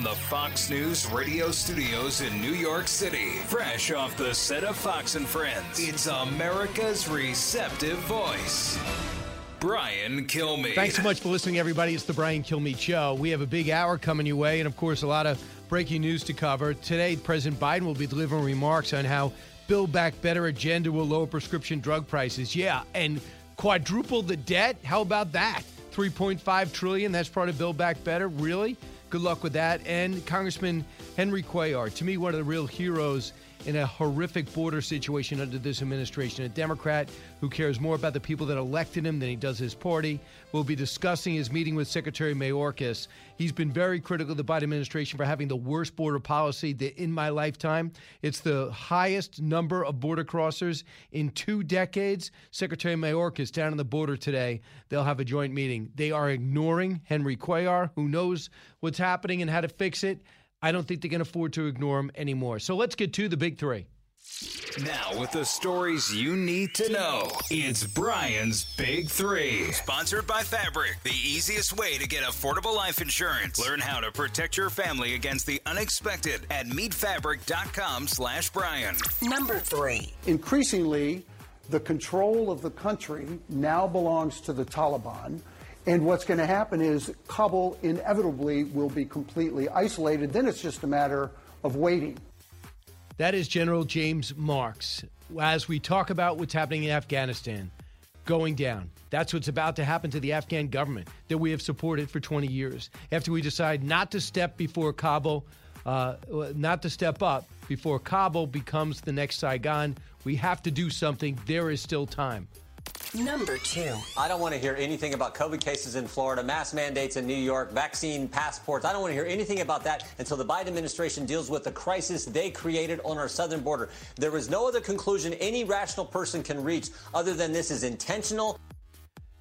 From the Fox News radio studios in New York City, fresh off the set of Fox and Friends, it's America's receptive voice. Brian Kilmeade. Thanks so much for listening, everybody. It's the Brian Kilmeade Show. We have a big hour coming your way, and of course, a lot of breaking news to cover. Today, President Biden will be delivering remarks on how Build Back Better agenda will lower prescription drug prices. Yeah, and quadruple the debt. How about that? 3.5 trillion. That's part of Build Back Better. Really? Good luck with that. And Congressman Henry Cuellar, to me, one of the real heroes in a horrific border situation under this administration. A Democrat who cares more about the people that elected him than he does his party. Will be discussing his meeting with Secretary Mayorkas. He's been very critical of the Biden administration for having the worst border policy in my lifetime. It's the highest number of border crossers in two decades. Secretary Mayorkas down on the border today. They'll have a joint meeting. They are ignoring Henry Cuellar, who knows what's happening and how to fix it. I don't think they can afford to ignore him anymore. So let's get to the big three. Now, with the stories you need to know, it's Brian's Big Three. Sponsored by Fabric, the easiest way to get affordable life insurance. Learn how to protect your family against the unexpected at meetfabric.com slash Brian. Number three. Increasingly, the control of the country now belongs to the Taliban. And what's going to happen is Kabul inevitably will be completely isolated. Then it's just a matter of waiting. That is General James Marks. As we talk about what's happening in Afghanistan, going down. That's what's about to happen to the Afghan government that we have supported for 20 years. After we decide not to step before Kabul, uh, not to step up before Kabul becomes the next Saigon, we have to do something. There is still time. Number two. I don't want to hear anything about COVID cases in Florida, mass mandates in New York, vaccine passports. I don't want to hear anything about that until the Biden administration deals with the crisis they created on our southern border. There is no other conclusion any rational person can reach other than this is intentional.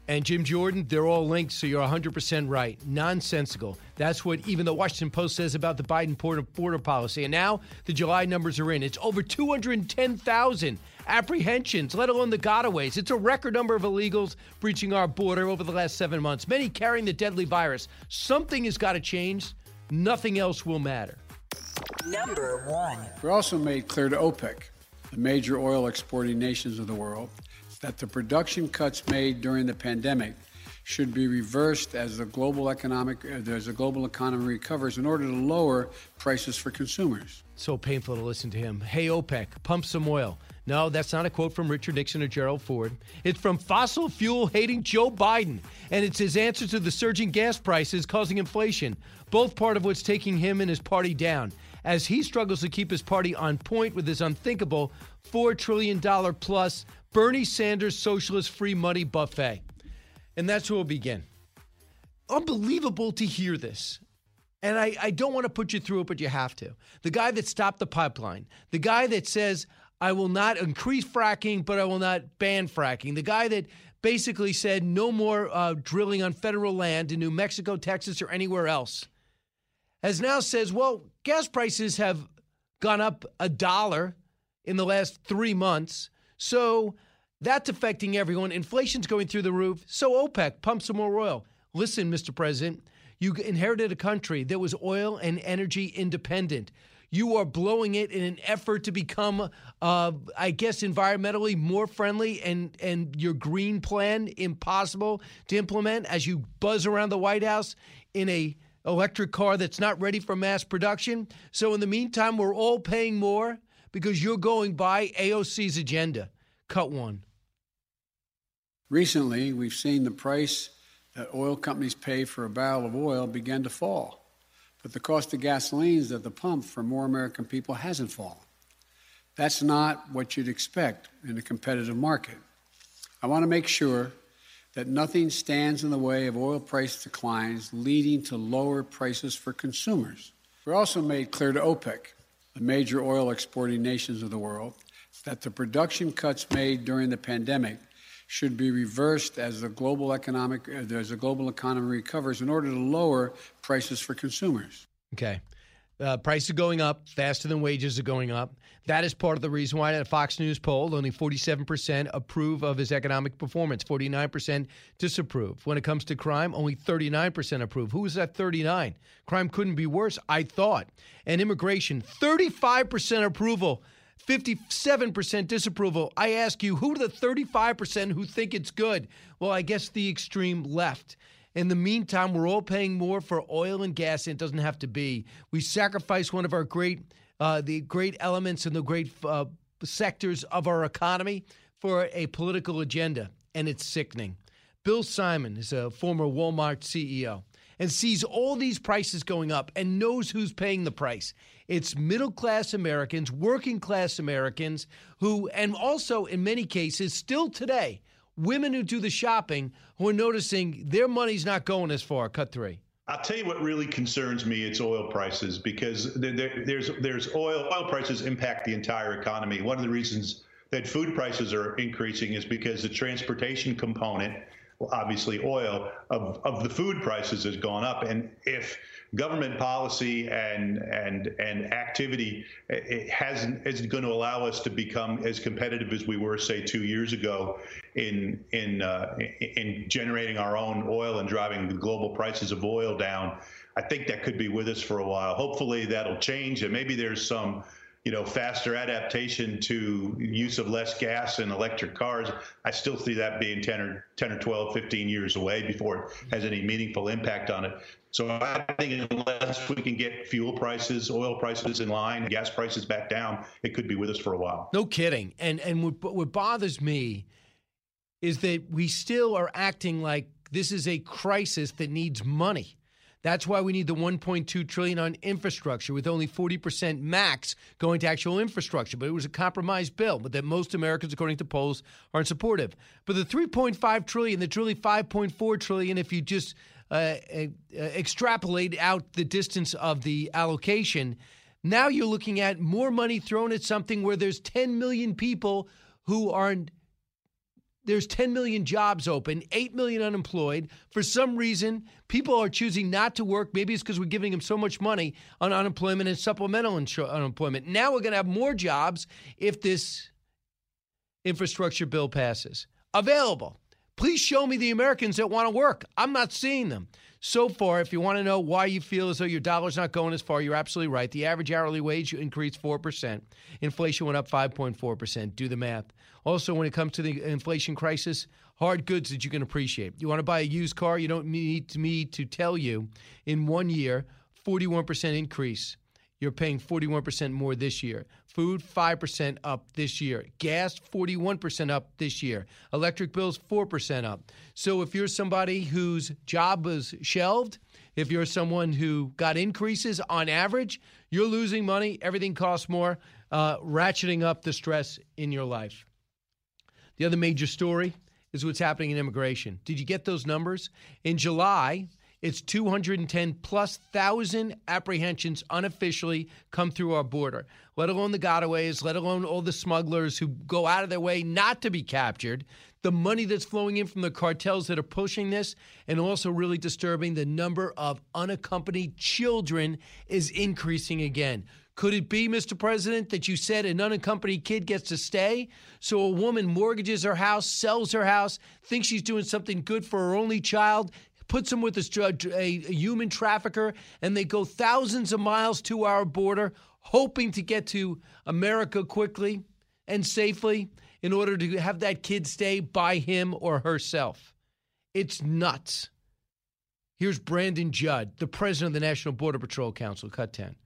And Jim Jordan, they're all linked, so you're 100% right. Nonsensical. That's what even the Washington Post says about the Biden border policy. And now the July numbers are in. It's over 210,000 apprehensions, let alone the gotaways. It's a record number of illegals breaching our border over the last seven months, many carrying the deadly virus. Something has got to change. Nothing else will matter. Number one. We also made clear to OPEC, the major oil exporting nations of the world, that the production cuts made during the pandemic should be reversed as the global economic as the global economy recovers in order to lower prices for consumers. So painful to listen to him. Hey OPEC, pump some oil. No, that's not a quote from Richard Nixon or Gerald Ford. It's from fossil fuel hating Joe Biden, and it's his answer to the surging gas prices causing inflation, both part of what's taking him and his party down. As he struggles to keep his party on point with his unthinkable $4 trillion plus Bernie Sanders socialist free money buffet. And that's where we'll begin. Unbelievable to hear this. And I, I don't want to put you through it, but you have to. The guy that stopped the pipeline, the guy that says, I will not increase fracking, but I will not ban fracking. The guy that basically said no more uh, drilling on federal land in New Mexico, Texas, or anywhere else, has now says, well, gas prices have gone up a dollar in the last three months. So that's affecting everyone. Inflation's going through the roof. So OPEC, pumps some more oil. Listen, Mr. President, you inherited a country that was oil and energy independent you are blowing it in an effort to become, uh, I guess, environmentally more friendly, and and your green plan impossible to implement as you buzz around the White House in a electric car that's not ready for mass production. So in the meantime, we're all paying more because you're going by AOC's agenda. Cut one. Recently, we've seen the price that oil companies pay for a barrel of oil begin to fall but the cost of gasolines at the pump for more American people hasn't fallen. That's not what you'd expect in a competitive market. I want to make sure that nothing stands in the way of oil price declines, leading to lower prices for consumers. We also made clear to OPEC, the major oil exporting nations of the world, that the production cuts made during the pandemic should be reversed as the global economic as the global economy recovers in order to lower prices for consumers. Okay. Uh, prices are going up faster than wages are going up. That is part of the reason why, at a Fox News poll, only 47% approve of his economic performance, 49% disapprove. When it comes to crime, only 39% approve. Who is that 39? Crime couldn't be worse, I thought. And immigration, 35% approval. 57% disapproval. I ask you, who are the 35% who think it's good? Well, I guess the extreme left. In the meantime, we're all paying more for oil and gas, and it doesn't have to be. We sacrifice one of our great, uh, the great elements and the great uh, sectors of our economy for a political agenda, and it's sickening. Bill Simon is a former Walmart CEO and sees all these prices going up and knows who's paying the price. It's middle class Americans, working class Americans who, and also in many cases, still today, women who do the shopping who are noticing their money's not going as far. Cut three. I'll tell you what really concerns me. It's oil prices because there, there's there's oil oil prices impact the entire economy. One of the reasons that food prices are increasing is because the transportation component obviously oil of, of the food prices has gone up. And if government policy and and and activity it hasn't isn't going to allow us to become as competitive as we were, say, two years ago in in uh, in generating our own oil and driving the global prices of oil down. I think that could be with us for a while. Hopefully that'll change, and maybe there's some you know, faster adaptation to use of less gas and electric cars, I still see that being 10 or 10 or 12, 15 years away before it has any meaningful impact on it. So I think unless we can get fuel prices, oil prices in line, gas prices back down, it could be with us for a while. No kidding. And and what, what bothers me is that we still are acting like this is a crisis that needs money. That's why we need the 1.2 trillion on infrastructure with only 40% max going to actual infrastructure. But it was a compromise bill, but that most Americans according to polls aren't supportive. But the 3.5 trillion, that's really 5.4 trillion if you just uh, uh, extrapolate out the distance of the allocation. Now you're looking at more money thrown at something where there's 10 million people who aren't there's 10 million jobs open, 8 million unemployed. For some reason, people are choosing not to work. Maybe it's because we're giving them so much money on unemployment and supplemental unemployment. Now we're going to have more jobs if this infrastructure bill passes. Available. Please show me the Americans that want to work. I'm not seeing them. So far, if you want to know why you feel as though your dollar's not going as far, you're absolutely right. The average hourly wage increased 4%. Inflation went up 5.4%. Do the math. Also, when it comes to the inflation crisis, hard goods that you can appreciate. You want to buy a used car, you don't need me to tell you in one year, 41% increase. You're paying 41% more this year. Food, 5% up this year. Gas, 41% up this year. Electric bills, 4% up. So if you're somebody whose job was shelved, if you're someone who got increases on average, you're losing money. Everything costs more, uh, ratcheting up the stress in your life. The other major story is what's happening in immigration. Did you get those numbers? In July, it's 210 plus thousand apprehensions unofficially come through our border, let alone the gotaways, let alone all the smugglers who go out of their way not to be captured. The money that's flowing in from the cartels that are pushing this, and also really disturbing the number of unaccompanied children is increasing again. Could it be, Mr. President, that you said an unaccompanied kid gets to stay? So a woman mortgages her house, sells her house, thinks she's doing something good for her only child, puts him with a, a, human trafficker, and they go thousands of miles to our border, hoping to get to America quickly and safely in order to have that kid stay by him or herself. It's nuts. Here's Brandon Judd, the president of the National Border Patrol Council, cut 10.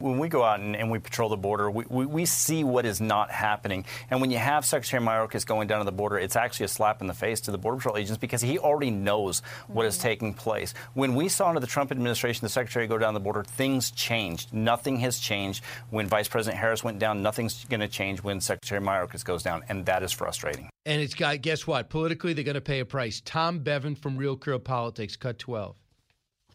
When we go out and, and we patrol the border, we, we, we, see what is not happening. And when you have Secretary Mayorkas going down to the border, it's actually a slap in the face to the Border Patrol agents because he already knows what is mm-hmm. taking place. When we saw under the Trump administration the Secretary go down the border, things changed. Nothing has changed. When Vice President Harris went down, nothing's going to change when Secretary Mayorkas goes down. And that is frustrating. And it's got, guess what? Politically, they're going to pay a price. Tom Bevan from Real Clear Politics, cut 12.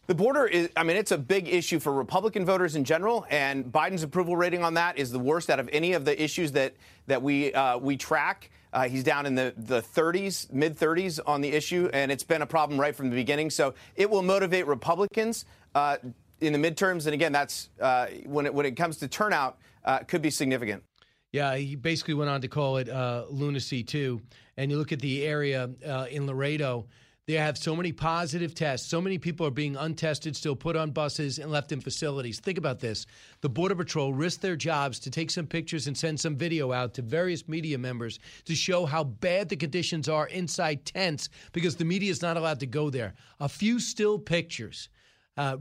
The border is, I mean, it's a big issue for Republican voters in general, and Biden's approval rating on that is the worst out of any of the issues that, that we, uh, we track. Uh, he's down in the, the 30s, mid 30s on the issue, and it's been a problem right from the beginning. So it will motivate Republicans uh, in the midterms. And again, that's uh, when, it, when it comes to turnout, uh, could be significant. Yeah, he basically went on to call it uh, lunacy, too. And you look at the area in Laredo. They have so many positive tests. So many people are being untested, still put on buses and left in facilities. Think about this. The Border Patrol risked their jobs to take some pictures and send some video out to various media members to show how bad the conditions are inside tents because the media is not allowed to go there. A few still pictures uh,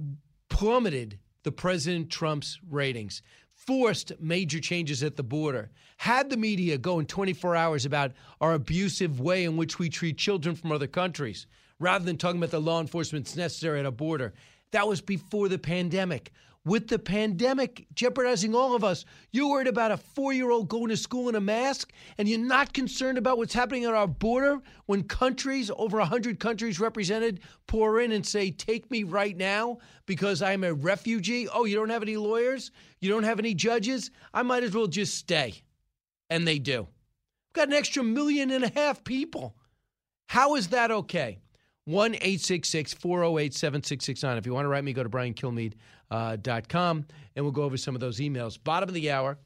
plummeted the President Trump's ratings forced major changes at the border. Had the media go in 24 hours about our abusive way in which we treat children from other countries, rather than talking about the law enforcement necessary at a border. That was before the pandemic with the pandemic jeopardizing all of us. You're worried about a four year old going to school in a mask, and you're not concerned about what's happening at our border when countries, over 100 countries represented, pour in and say, Take me right now because I'm a refugee. Oh, you don't have any lawyers? You don't have any judges? I might as well just stay. And they do. We've got an extra million and a half people. How is that okay? 1 866 408 7669. If you want to write me, go to briankilmeade.com uh, and we'll go over some of those emails. Bottom of the hour,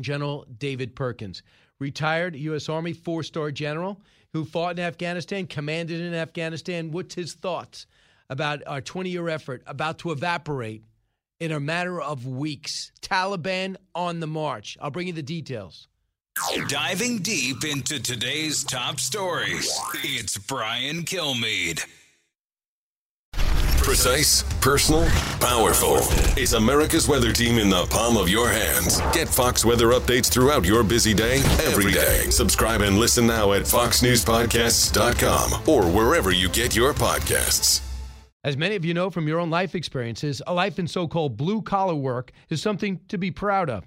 General David Perkins, retired U.S. Army four star general who fought in Afghanistan, commanded in Afghanistan. What's his thoughts about our 20 year effort about to evaporate in a matter of weeks? Taliban on the march. I'll bring you the details. Diving deep into today's top stories, it's Brian Kilmeade. Precise, personal, powerful. It's America's weather team in the palm of your hands? Get Fox weather updates throughout your busy day, every day. Subscribe and listen now at foxnewspodcasts.com or wherever you get your podcasts. As many of you know from your own life experiences, a life in so called blue collar work is something to be proud of.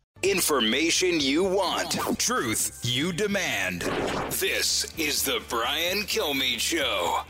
Information you want, truth you demand. This is the Brian Kilmeade Show.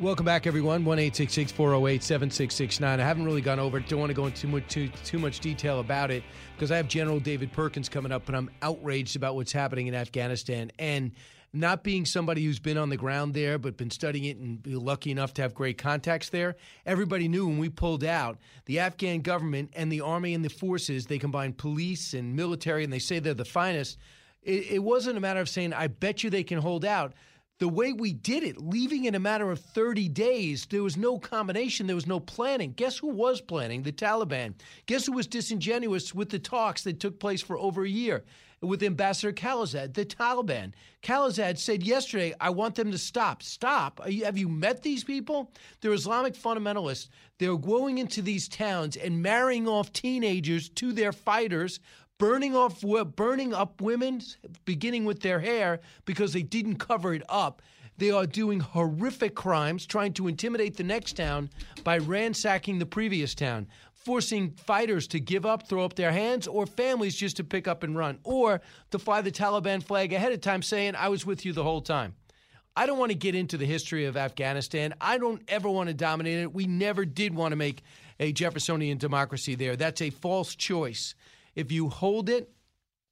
Welcome back, everyone. One eight six six four zero oh eight seven six six nine. I haven't really gone over it. Don't want to go into too much too, too much detail about it because I have General David Perkins coming up, and I'm outraged about what's happening in Afghanistan and not being somebody who's been on the ground there but been studying it and be lucky enough to have great contacts there, everybody knew when we pulled out, the Afghan government and the army and the forces, they combine police and military and they say they're the finest. It, it wasn't a matter of saying, I bet you they can hold out the way we did it, leaving in a matter of 30 days, there was no combination, there was no planning. Guess who was planning? The Taliban. Guess who was disingenuous with the talks that took place for over a year? With Ambassador Khalilzad, the Taliban. Khalilzad said yesterday, I want them to stop. Stop? You, have you met these people? They're Islamic fundamentalists. They're going into these towns and marrying off teenagers to their fighters, burning off, burning up women, beginning with their hair because they didn't cover it up. They are doing horrific crimes, trying to intimidate the next town by ransacking the previous town, forcing fighters to give up, throw up their hands, or families just to pick up and run, or to fly the Taliban flag ahead of time saying, I was with you the whole time. I don't want to get into the history of Afghanistan. I don't ever want to dominate it. We never did want to make a Jeffersonian democracy there. That's a false choice. If you hold it,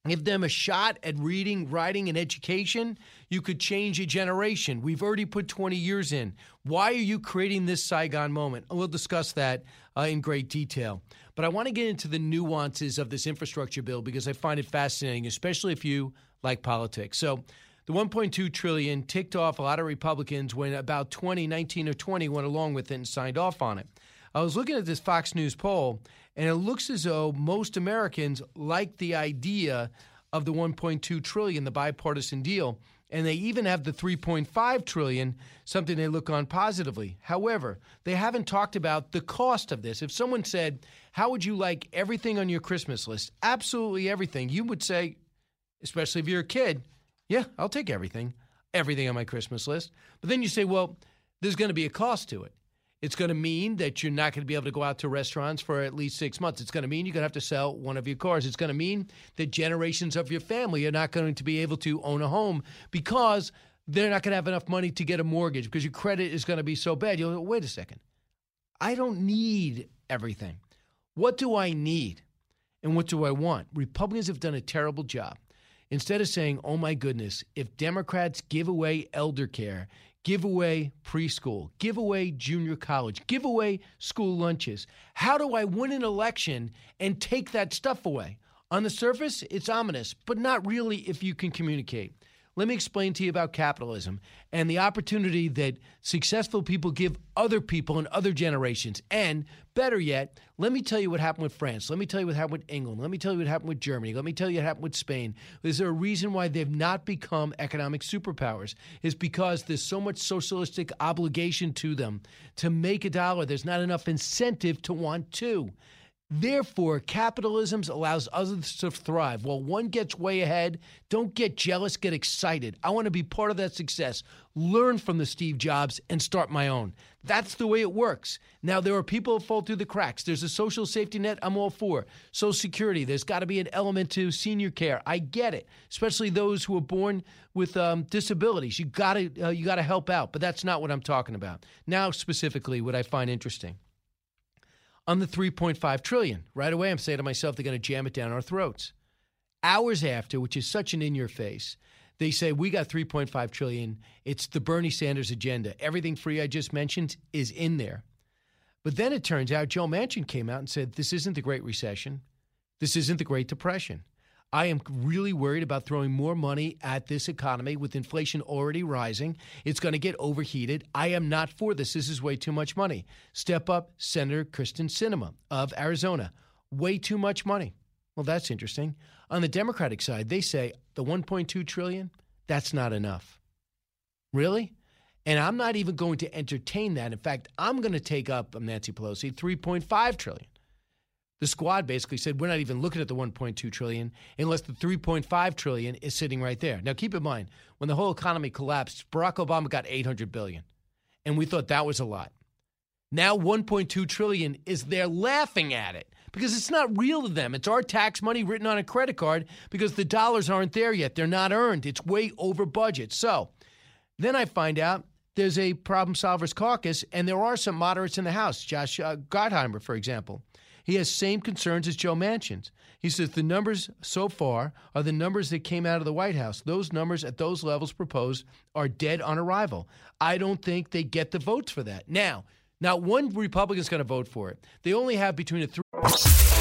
give them a shot at reading, writing, and education, you could change a generation. We've already put 20 years in. Why are you creating this Saigon moment? We'll discuss that uh, in great detail. But I want to get into the nuances of this infrastructure bill because I find it fascinating, especially if you like politics. So, the 1.2 trillion ticked off a lot of Republicans when about 20, 19 or 20 went along with it and signed off on it. I was looking at this Fox News poll, and it looks as though most Americans like the idea of the 1.2 trillion, the bipartisan deal, and they even have the 3.5 trillion, something they look on positively. However, they haven't talked about the cost of this. If someone said, "How would you like everything on your Christmas list?" Absolutely everything. You would say, especially if you're a kid, "Yeah, I'll take everything. Everything on my Christmas list." But then you say, "Well, there's going to be a cost to it." It's going to mean that you're not going to be able to go out to restaurants for at least six months. It's going to mean you're going to have to sell one of your cars. It's going to mean that generations of your family are not going to be able to own a home because they're not going to have enough money to get a mortgage because your credit is going to be so bad. You'll go, wait a second. I don't need everything. What do I need? And what do I want? Republicans have done a terrible job. Instead of saying, oh my goodness, if Democrats give away elder care, give away preschool, give away junior college, give away school lunches. How do I win an election and take that stuff away? On the surface, it's ominous, but not really if you can communicate. Let me explain to you about capitalism and the opportunity that successful people give other people in other generations. And better yet, let me tell you what happened with France. Let me tell you what happened with England. Let me tell you what happened with Germany. Let me tell you what happened with Spain. Is there a reason why they've not become economic superpowers? Is because there's so much socialistic obligation to them to make a dollar. There's not enough incentive to want to. Therefore, capitalism allows others to thrive. While one gets way ahead, don't get jealous, get excited. I want to be part of that success. Learn from the Steve Jobs and start my own. That's the way it works. Now, there are people who fall through the cracks. There's a social safety net I'm all for. Social Security, there's got to be an element to senior care. I get it, especially those who are born with um, disabilities. You got to uh, you got to help out, but that's not what I'm talking about. Now, specifically, what I find interesting on the 3.5 trillion. Right away, I'm saying to myself, they're going to jam it down our throats. Hours after, which is such an in your face, they say we got 3.5 trillion. It's the Bernie Sanders agenda. Everything free I just mentioned is in there. But then it turns out Joe Manchin came out and said this isn't the Great Recession. This isn't the Great Depression. I am really worried about throwing more money at this economy with inflation already rising. It's going to get overheated. I am not for this. This is way too much money. Step up Senator Kyrsten Sinema of Arizona. Way too much money. Well, that's interesting. On the Democratic side, they say the 1.2 trillion, that's not enough. Really? And I'm not even going to entertain that. In fact, I'm going to take up Nancy Pelosi 3.5 trillion. The squad basically said we're not even looking at the 1.2 trillion unless the 3.5 trillion is sitting right there. Now keep in mind, when the whole economy collapsed, Barack Obama got 800 billion, and we thought that was a lot. Now 1.2 trillion is there laughing at it because it's not real to them. It's our tax money written on a credit card because the dollars aren't there yet. They're not earned. It's way over budget. So, then I find out there's a problem solvers caucus, and there are some moderates in the House. Josh uh, Gottheimer, for example, he has same concerns as Joe Manchin's. He says the numbers so far are the numbers that came out of the White House. Those numbers at those levels proposed are dead on arrival. I don't think they get the votes for that. Now, not one Republican's going to vote for it. They only have between a three.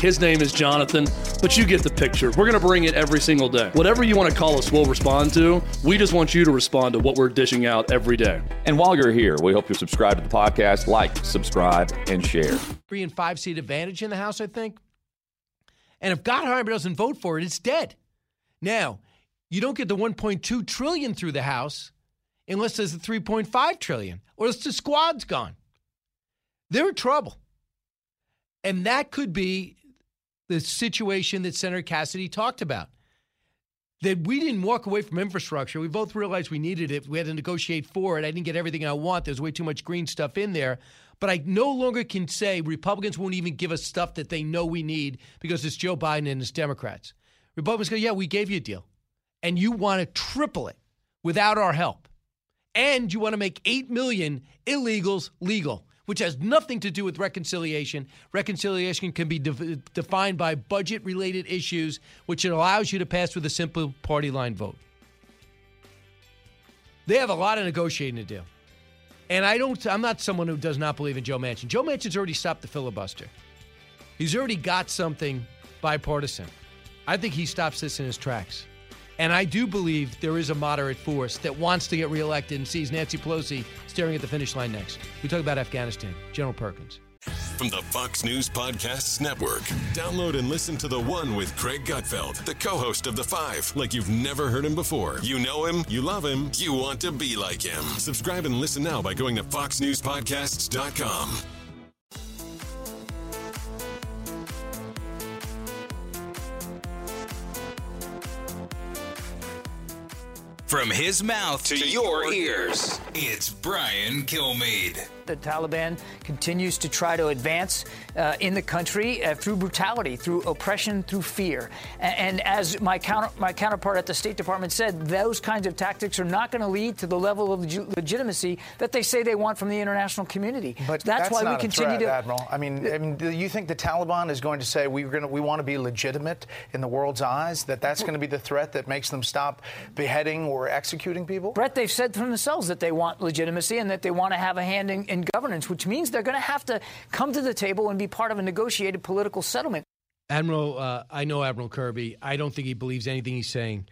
His name is Jonathan, but you get the picture. We're going to bring it every single day. Whatever you want to call us, we'll respond to. We just want you to respond to what we're dishing out every day. And while you're here, we hope you subscribe to the podcast, like, subscribe, and share. Three and five seat advantage in the House, I think. And if Gottheimer doesn't vote for it, it's dead. Now, you don't get the 1.2 trillion through the House unless there's a 3.5 trillion, or else the squad's gone. They're in trouble. And that could be the situation that Senator Cassidy talked about. That we didn't walk away from infrastructure. We both realized we needed it. We had to negotiate for it. I didn't get everything I want. There's way too much green stuff in there. But I no longer can say Republicans won't even give us stuff that they know we need because it's Joe Biden and it's Democrats. Republicans go, yeah, we gave you a deal. And you want to triple it without our help. And you want to make 8 million illegals legal, which has nothing to do with reconciliation. Reconciliation can be de- defined by budget related issues, which it allows you to pass with a simple party line vote. They have a lot of negotiating to do. And I don't I'm not someone who does not believe in Joe Manchin. Joe Manchin's already stopped the filibuster. He's already got something bipartisan. I think he stops this in his tracks. And I do believe there is a moderate force that wants to get reelected and sees Nancy Pelosi staring at the finish line next. We talk about Afghanistan. General Perkins. From the Fox News Podcasts Network. Download and listen to The One with Greg Gutfeld, the co host of The Five, like you've never heard him before. You know him, you love him, you want to be like him. Subscribe and listen now by going to FoxNewsPodcasts.com. From his mouth to, your ears, it's Brian Kilmeade. The Taliban continues to try to advance uh, in the country uh, through brutality, through oppression, through fear. And, and as my, counter, my counterpart at the State Department said, those kinds of tactics are not going to lead to the level of leg- legitimacy that they say they want from the international community. But that's, that's why we continue threat, to. Admiral. I mean, I mean, do you think the Taliban is going to say we're going to we want to be legitimate in the world's eyes? That that's going to be the threat that makes them stop beheading or executing people? Brett, they've said for themselves that they want legitimacy and that they want to have a hand in, in governance, which means they're going to have to come to the table and be part of a negotiated political settlement. Admiral, uh, I know Admiral Kirby. I don't think he believes anything he's saying.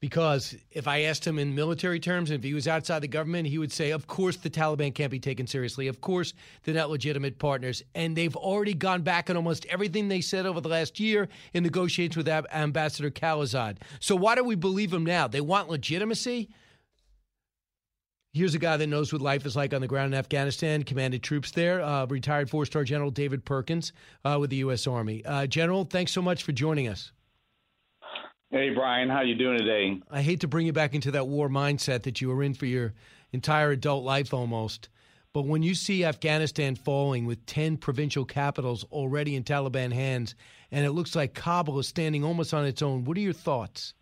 Because if I asked him in military terms, if he was outside the government, he would say, of course, the Taliban can't be taken seriously. Of course, they're not legitimate partners. And they've already gone back on almost everything they said over the last year in negotiations with Ambassador Khalilzad. So why do we believe him now? They want legitimacy? Here's a guy that knows what life is like on the ground in Afghanistan, commanded troops there, uh, retired four star General David Perkins uh, with the U.S. Army. Uh, General, thanks so much for joining us. Hey, Brian, how you doing today? I hate to bring you back into that war mindset that you were in for your entire adult life almost. But when you see Afghanistan falling with 10 provincial capitals already in Taliban hands, and it looks like Kabul is standing almost on its own, what are your thoughts?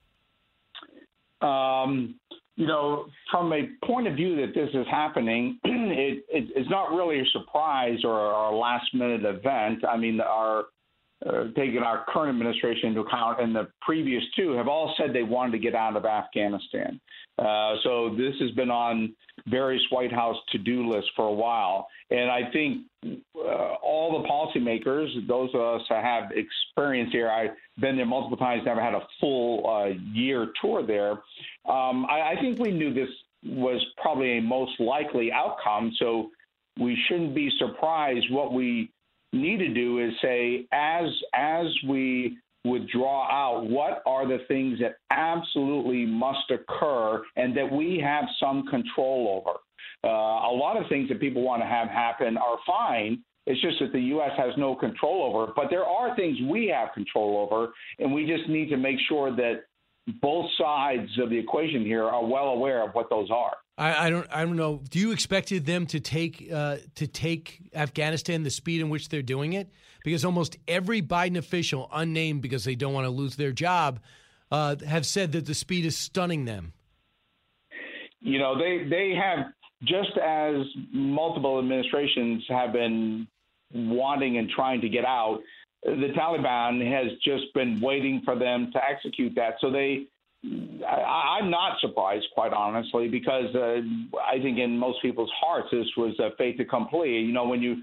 Um, you know, from a point of view that this is happening, it, it, it's not really a surprise or a last minute event. I mean, our taking our current administration into account and the previous two have all said they wanted to get out of Afghanistan. Uh, so this has been on various White House to do lists for a while. And I think uh, all the policymakers, those of us that have experience here, I've been there multiple times, never had a full uh, year tour there. Um, I, I think we knew this was probably a most likely outcome. So we shouldn't be surprised. What we need to do is say, as as we withdraw out, what are the things that absolutely must occur and that we have some control over? Uh, a lot of things that people want to have happen are fine. It's just that the U.S. has no control over. But there are things we have control over, and we just need to make sure that both sides of the equation here are well aware of what those are. I, I don't. I don't know. Do you expected them to take uh, to take Afghanistan the speed in which they're doing it? Because almost every Biden official, unnamed because they don't want to lose their job, uh, have said that the speed is stunning them. You know, they they have just as multiple administrations have been wanting and trying to get out. The Taliban has just been waiting for them to execute that. So they I, I'm not surprised, quite honestly, because uh, I think in most people's hearts this was a fait accompli. You know, when you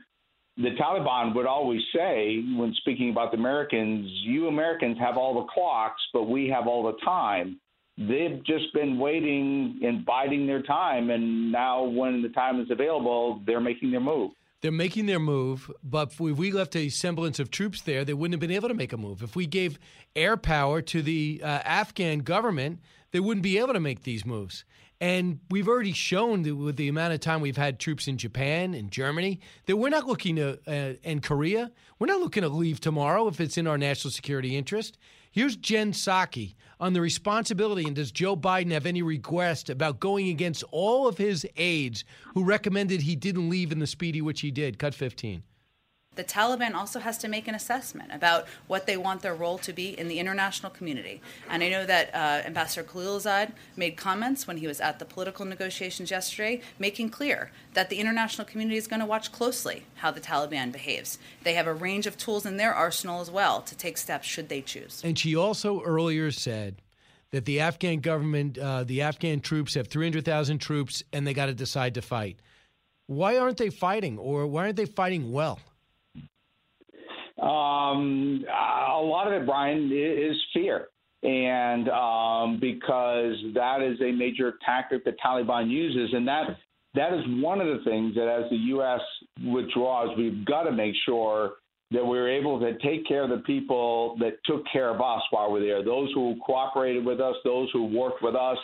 the Taliban would always say, when speaking about the Americans, you Americans have all the clocks, but we have all the time. They've just been waiting and biding their time, and now when the time is available, they're making their move. They're making their move, but if we left a semblance of troops there, they wouldn't have been able to make a move. If we gave air power to the uh, Afghan government, they wouldn't be able to make these moves. And we've already shown that with the amount of time we've had troops in Japan and Germany that we're not looking to, uh, and Korea, we're not looking to leave tomorrow if it's in our national security interest. Here's Jen Psaki on the responsibility and does Joe Biden have any request about going against all of his aides who recommended he didn't leave in the speedy which he did? Cut 15. The Taliban also has to make an assessment about what they want their role to be in the international community. And I know that uh, Ambassador Khalilzad made comments when he was at the political negotiations yesterday, making clear that the international community is going to watch closely how the Taliban behaves. They have a range of tools in their arsenal as well to take steps should they choose. And she also earlier said that the Afghan government, uh, the Afghan troops have 300,000 troops and they got to decide to fight. Why aren't they fighting or why aren't they fighting well? Um, a lot of it, Brian, is fear. And um, because that is a major tactic that Taliban uses, and that that is one of the things that as the U.S. withdraws, we've got to make sure that we're able to take care of the people that took care of us while we're there, those who cooperated with us, those who worked with us,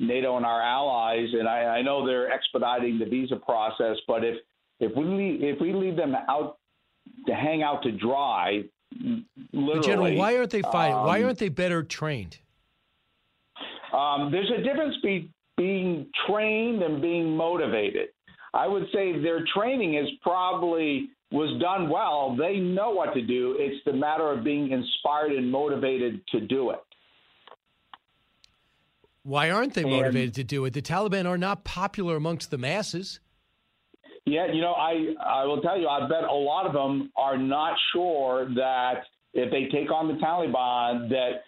NATO and our allies. And I, I know they're expediting the visa process, but if if we leave, if we leave them out to hang out to dry. Literally, General, why aren't they fighting? Um, why aren't they better trained? Um, there's a difference between being trained and being motivated. I would say their training is probably was done well. They know what to do. It's the matter of being inspired and motivated to do it. Why aren't they And- motivated to do it? The Taliban are not popular amongst the masses. Yeah, you know, I I will tell you, I bet a lot of them are not sure that if they take on the Taliban, that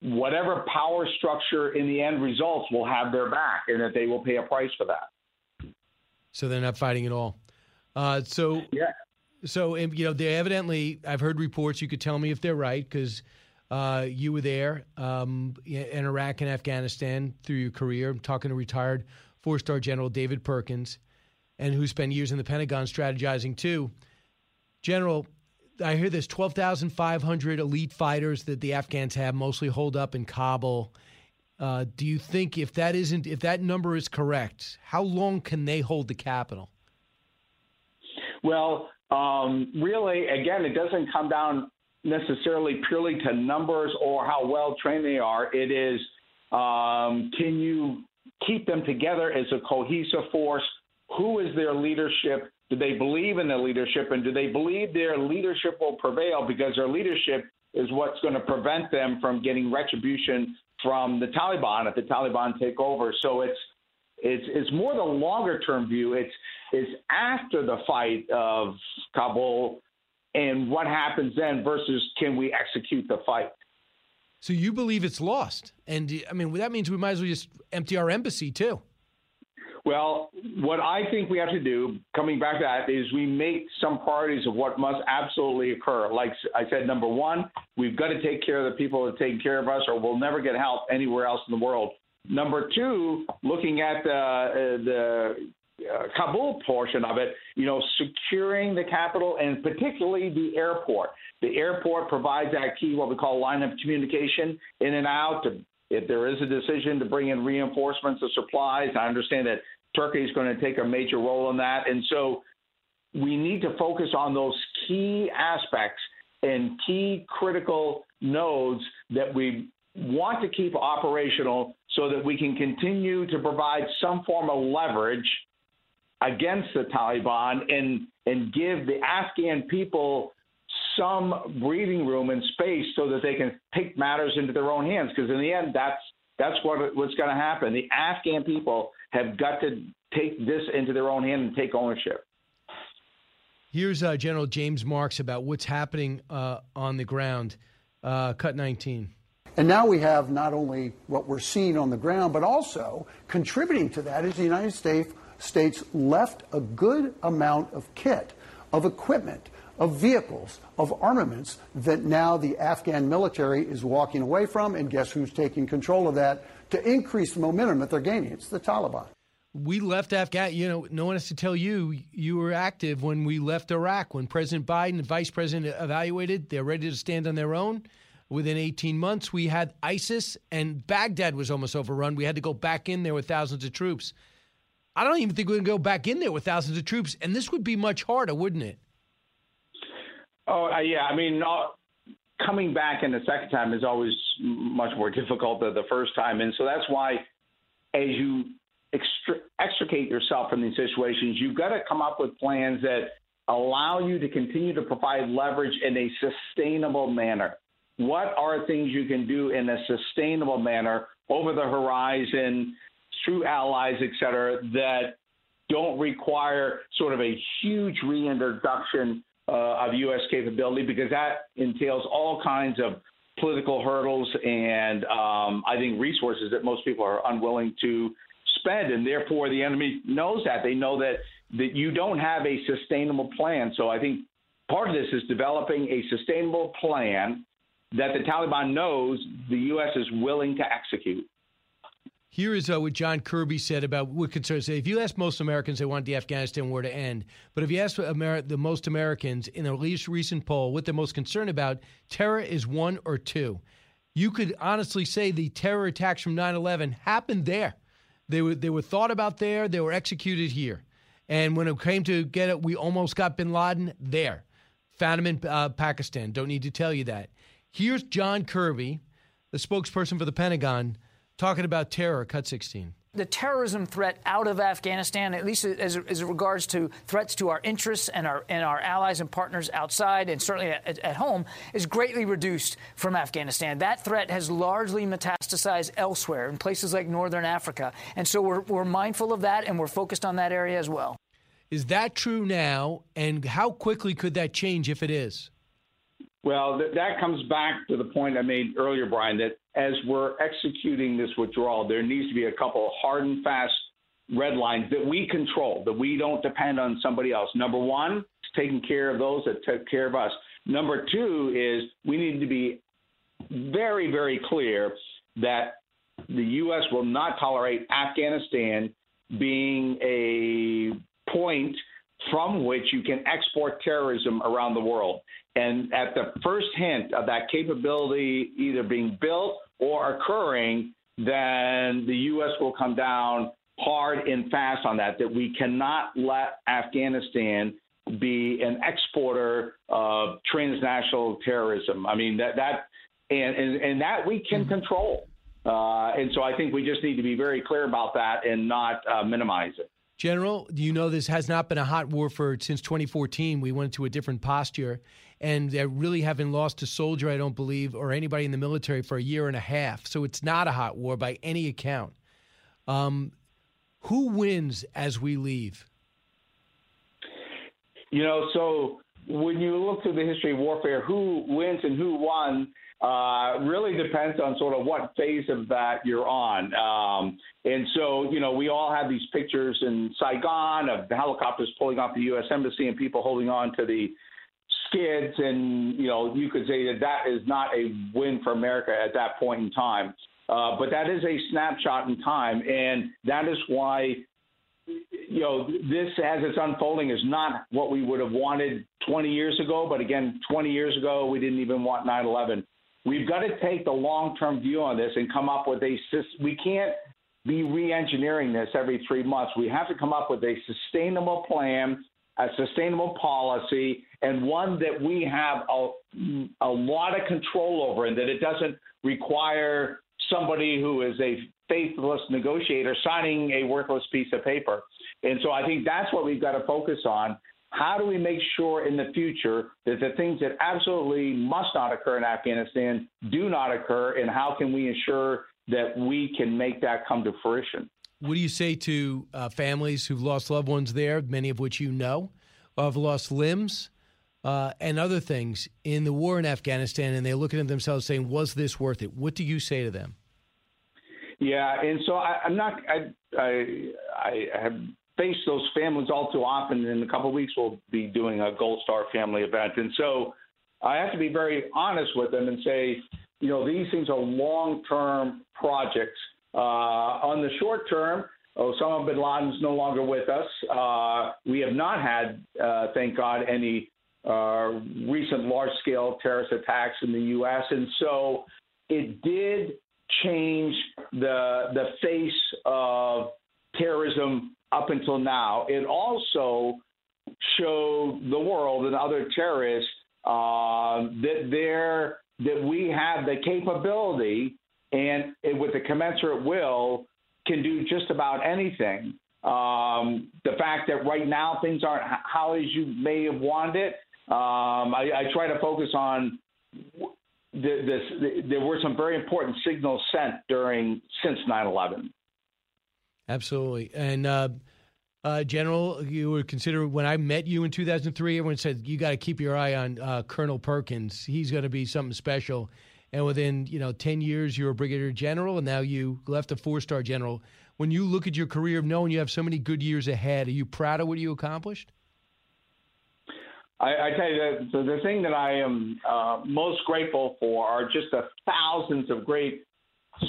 whatever power structure in the end results will have their back, and that they will pay a price for that. So they're not fighting at all. Uh, so yeah. So you know, they evidently. I've heard reports. You could tell me if they're right because uh, you were there um, in Iraq and Afghanistan through your career. I'm talking to retired four-star General David Perkins, and who spent years in the Pentagon strategizing too. General, I hear there's 12,500 elite fighters that the Afghans have, mostly hold up in Kabul. Uh, do you think if that isn't if that number is correct, how long can they hold the capital? Well, um, really, again, it doesn't come down necessarily purely to numbers or how well trained they are. It is um, can you keep them together as a cohesive force? Who is their leadership? Do they believe in their leadership? And do they believe their leadership will prevail because their leadership is what's going to prevent them from getting retribution from the Taliban if the Taliban take over? So it's it's it's more the longer term view. It's it's after the fight of Kabul and what happens then versus can we execute the fight? So you believe it's lost, and I mean that means we might as well just empty our embassy too. Well, what I think we have to do, coming back to that, is we make some priorities of what must absolutely occur. Like I said, number one, we've got to take care of the people that take care of us, or we'll never get help anywhere else in the world. Number two, looking at the, uh, the uh, Kabul portion of it, you know, securing the capital and particularly the airport. The airport provides that key, what we call line of communication in and out. To, if there is a decision to bring in reinforcements or supplies, I understand that Turkey is going to take a major role in that. And so we need to focus on those key aspects and key critical nodes that we want to keep operational so that we can continue to provide some form of leverage against the Taliban and and give the Afghan people some breathing room and space so that they can take matters into their own hands because in the end that's that's what what's going to happen. The Afghan people have got to take this into their own hand and take ownership. Here's uh, General James Marks about what's happening uh, on the ground. Uh, cut 19. And now we have not only what we're seeing on the ground, but also contributing to that is the United States, States left a good amount of kit, of equipment, of vehicles, of armaments that now the Afghan military is walking away from. And guess who's taking control of that to increase the momentum that they're gaining? It's the Taliban. we left Afghan. You know, no one has to tell you you were active when we left Iraq. When President Biden and Vice President evaluated, they're ready to stand on their own. Within 18 months, we had ISIS, and Baghdad was almost overrun. We had to go back in there with thousands of troops. I don't even think going to go back in there with thousands of troops, and this would be much harder, wouldn't it? Oh uh, yeah, I mean, uh, coming back in the second time is always much more difficult than the first time, and so that's why, as you extri- extricate yourself from these situations, you've got to come up with plans that allow you to continue to provide leverage in a sustainable manner. What are things you can do in a sustainable manner over the horizon through allies, et cetera, that don't require sort of a huge reintroduction uh, of U.S. capability because that entails all kinds of political hurdles and um, I think resources that most people are unwilling to spend, and therefore the enemy knows that. They know that that you don't have a sustainable plan. So I think part of this is developing a sustainable plan that the Taliban knows the U.S. is willing to execute. Here is uh, what John Kirby said about what concerns. If you ask most Americans, they want the Afghanistan war to end. But if you ask the most Americans in the least recent poll what they're most concerned about, terror is one or two. You could honestly say the terror attacks from 9 11 happened there. They were, they were thought about there, they were executed here. And when it came to get it, we almost got bin Laden there. Found him in uh, Pakistan. Don't need to tell you that. Here's John Kirby, the spokesperson for the Pentagon, talking about terror, cut 16 the terrorism threat out of Afghanistan, at least as, as regards to threats to our interests and our and our allies and partners outside, and certainly at, at, home, is greatly reduced from Afghanistan. That threat has largely metastasized elsewhere in places like northern Africa, and so we're, we're mindful of that, and we're focused on that area as well. Is that true now, and how quickly could that change if it is? Well, th- that comes back to the point I made earlier, Brian, that as we're executing this withdrawal, there needs to be a couple hard and fast red lines that we control, that we don't depend on somebody else. Number one, is taking care of those that take care of us. Number two is we need to be very, very clear that the U.S. will not tolerate Afghanistan being a point from which you can export terrorism around the world. And at the first hint of that capability either being built or occurring, then the U.S. will come down hard and fast on that, that we cannot let Afghanistan be an exporter of transnational terrorism. I mean, that, that and, and, and that we can mm-hmm. control. Uh, and so I think we just need to be very clear about that and not uh, minimize it. General, you know this has not been a hot war for since 2014? We went to a different posture, and they really haven't lost a soldier, I don't believe, or anybody in the military for a year and a half. So it's not a hot war by any account. Um, who wins as we leave? You know, so when you look through the history of warfare, who wins and who won uh, really depends on sort of what phase of that you're on. Um, and so, you know, we all have these pictures in Saigon of the helicopters pulling off the U.S. Embassy and people holding on to the skids. And, you know, you could say that that is not a win for America at that point in time. Uh, but that is a snapshot in time. And that is why you know, this as it's unfolding is not what we would have wanted 20 years ago. But again, 20 years ago, we didn't even want 9 11. We've got to take the long term view on this and come up with a system. we can't be re-engineering this every three months. We have to come up with a sustainable plan, a sustainable policy, and one that we have a, a lot of control over, and that it doesn't require somebody who is a faithless negotiator signing a worthless piece of paper. And so I think that's what we've got to focus on. How do we make sure in the future that the things that absolutely must not occur in Afghanistan do not occur, and how can we ensure that we can make that come to fruition? What do you say to uh, families who've lost loved ones there, many of which you know, have lost limbs uh, and other things in the war in Afghanistan, and they're looking at themselves saying, "Was this worth it?" What do you say to them? Yeah, and so I, am not. I, I I have face those families all too often. In a couple of weeks, we'll be doing a Gold Star family event, and so I have to be very honest with them and say, you know, these things are long-term projects. Uh, on the short term, Osama bin Laden's no longer with us. Uh, we have not had, uh, thank God, any uh, recent large scale terrorist attacks in the U.S. And so it did change the, the face of terrorism up until now. It also showed the world and other terrorists uh, that there that we have the capability and with the commensurate will can do just about anything. Um, the fact that right now things aren't how as you may have wanted it, um, I, I, try to focus on the, this. The, there were some very important signals sent during since 9/11. Absolutely, and. Uh, uh, General, you would consider when I met you in 2003, everyone said you got to keep your eye on uh, Colonel Perkins. He's going to be something special. And within you know 10 years, you're a brigadier general, and now you left a four-star general. When you look at your career, of knowing you have so many good years ahead, are you proud of what you accomplished? I, I tell you, the, the thing that I am uh, most grateful for are just the thousands of great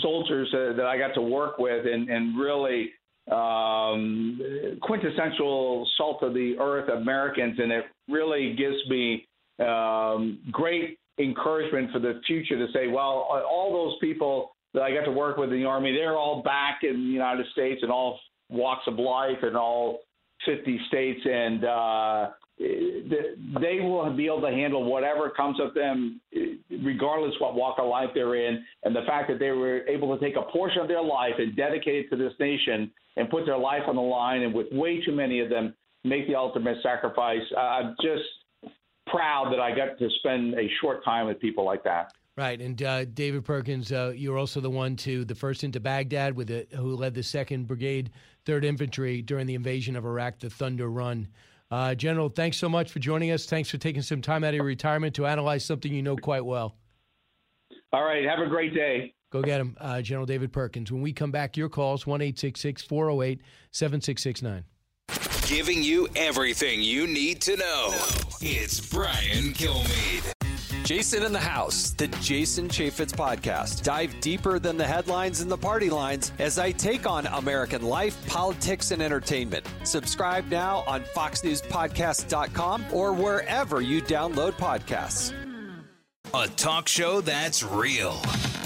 soldiers uh, that I got to work with, and, and really um, quintessential salt of the earth Americans, and it really gives me um, great encouragement for the future to say, well, all those people that I got to work with in the Army, they're all back in the United States in all walks of life and all 50 states, and uh, they will be able to handle whatever comes at them, regardless what walk of life they're in. And the fact that they were able to take a portion of their life and dedicate it to this nation and put their life on the line, and with way too many of them make the ultimate sacrifice. I'm just proud that I got to spend a short time with people like that. Right, and uh, David Perkins, uh, you're also the one to the first into Baghdad with it, who led the Second Brigade, Third Infantry during the invasion of Iraq, the Thunder Run. Uh, General, thanks so much for joining us. Thanks for taking some time out of your retirement to analyze something you know quite well. All right, have a great day. Go get him, uh, General David Perkins. When we come back, your calls 1 408 7669. Giving you everything you need to know. It's Brian Kilmeade. Jason in the House, the Jason Chaffetz podcast. Dive deeper than the headlines and the party lines as I take on American life, politics, and entertainment. Subscribe now on FoxNewsPodcast.com or wherever you download podcasts. A talk show that's real.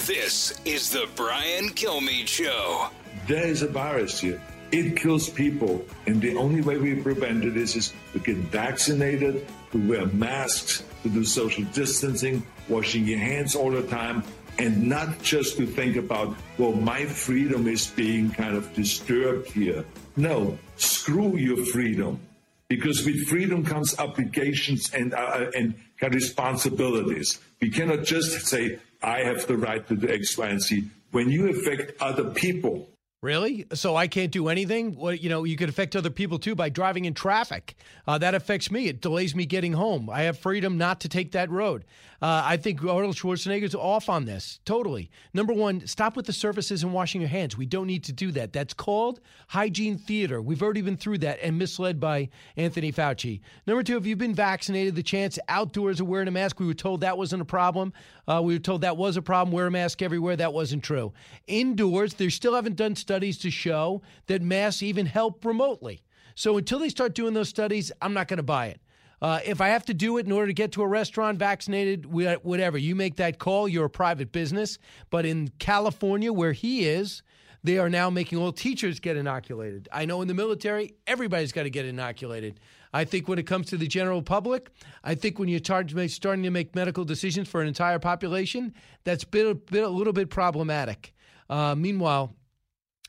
This is the Brian Kilmeade Show. There is a virus here. It kills people, and the only way we prevent it is, is to get vaccinated, to wear masks, to do social distancing, washing your hands all the time, and not just to think about, well, my freedom is being kind of disturbed here. No, screw your freedom. Because with freedom comes obligations and, uh, and responsibilities. We cannot just say, I have the right to do X, Y, and Z. When you affect other people, Really? So I can't do anything? You know, you could affect other people too by driving in traffic. Uh, that affects me. It delays me getting home. I have freedom not to take that road. Uh, I think Arnold Schwarzenegger's off on this totally. Number one, stop with the surfaces and washing your hands. We don't need to do that. That's called hygiene theater. We've already been through that and misled by Anthony Fauci. Number two, if you've been vaccinated, the chance outdoors of wearing a mask, we were told that wasn't a problem. Uh, we were told that was a problem. Wear a mask everywhere. That wasn't true. Indoors, they still haven't done studies to show that masks even help remotely. So until they start doing those studies, I'm not going to buy it. Uh, if I have to do it in order to get to a restaurant vaccinated, whatever, you make that call. You're a private business. But in California, where he is, they are now making all teachers get inoculated. I know in the military, everybody's got to get inoculated. I think when it comes to the general public, I think when you're starting to make medical decisions for an entire population, that's been a, a little bit problematic. Uh, meanwhile,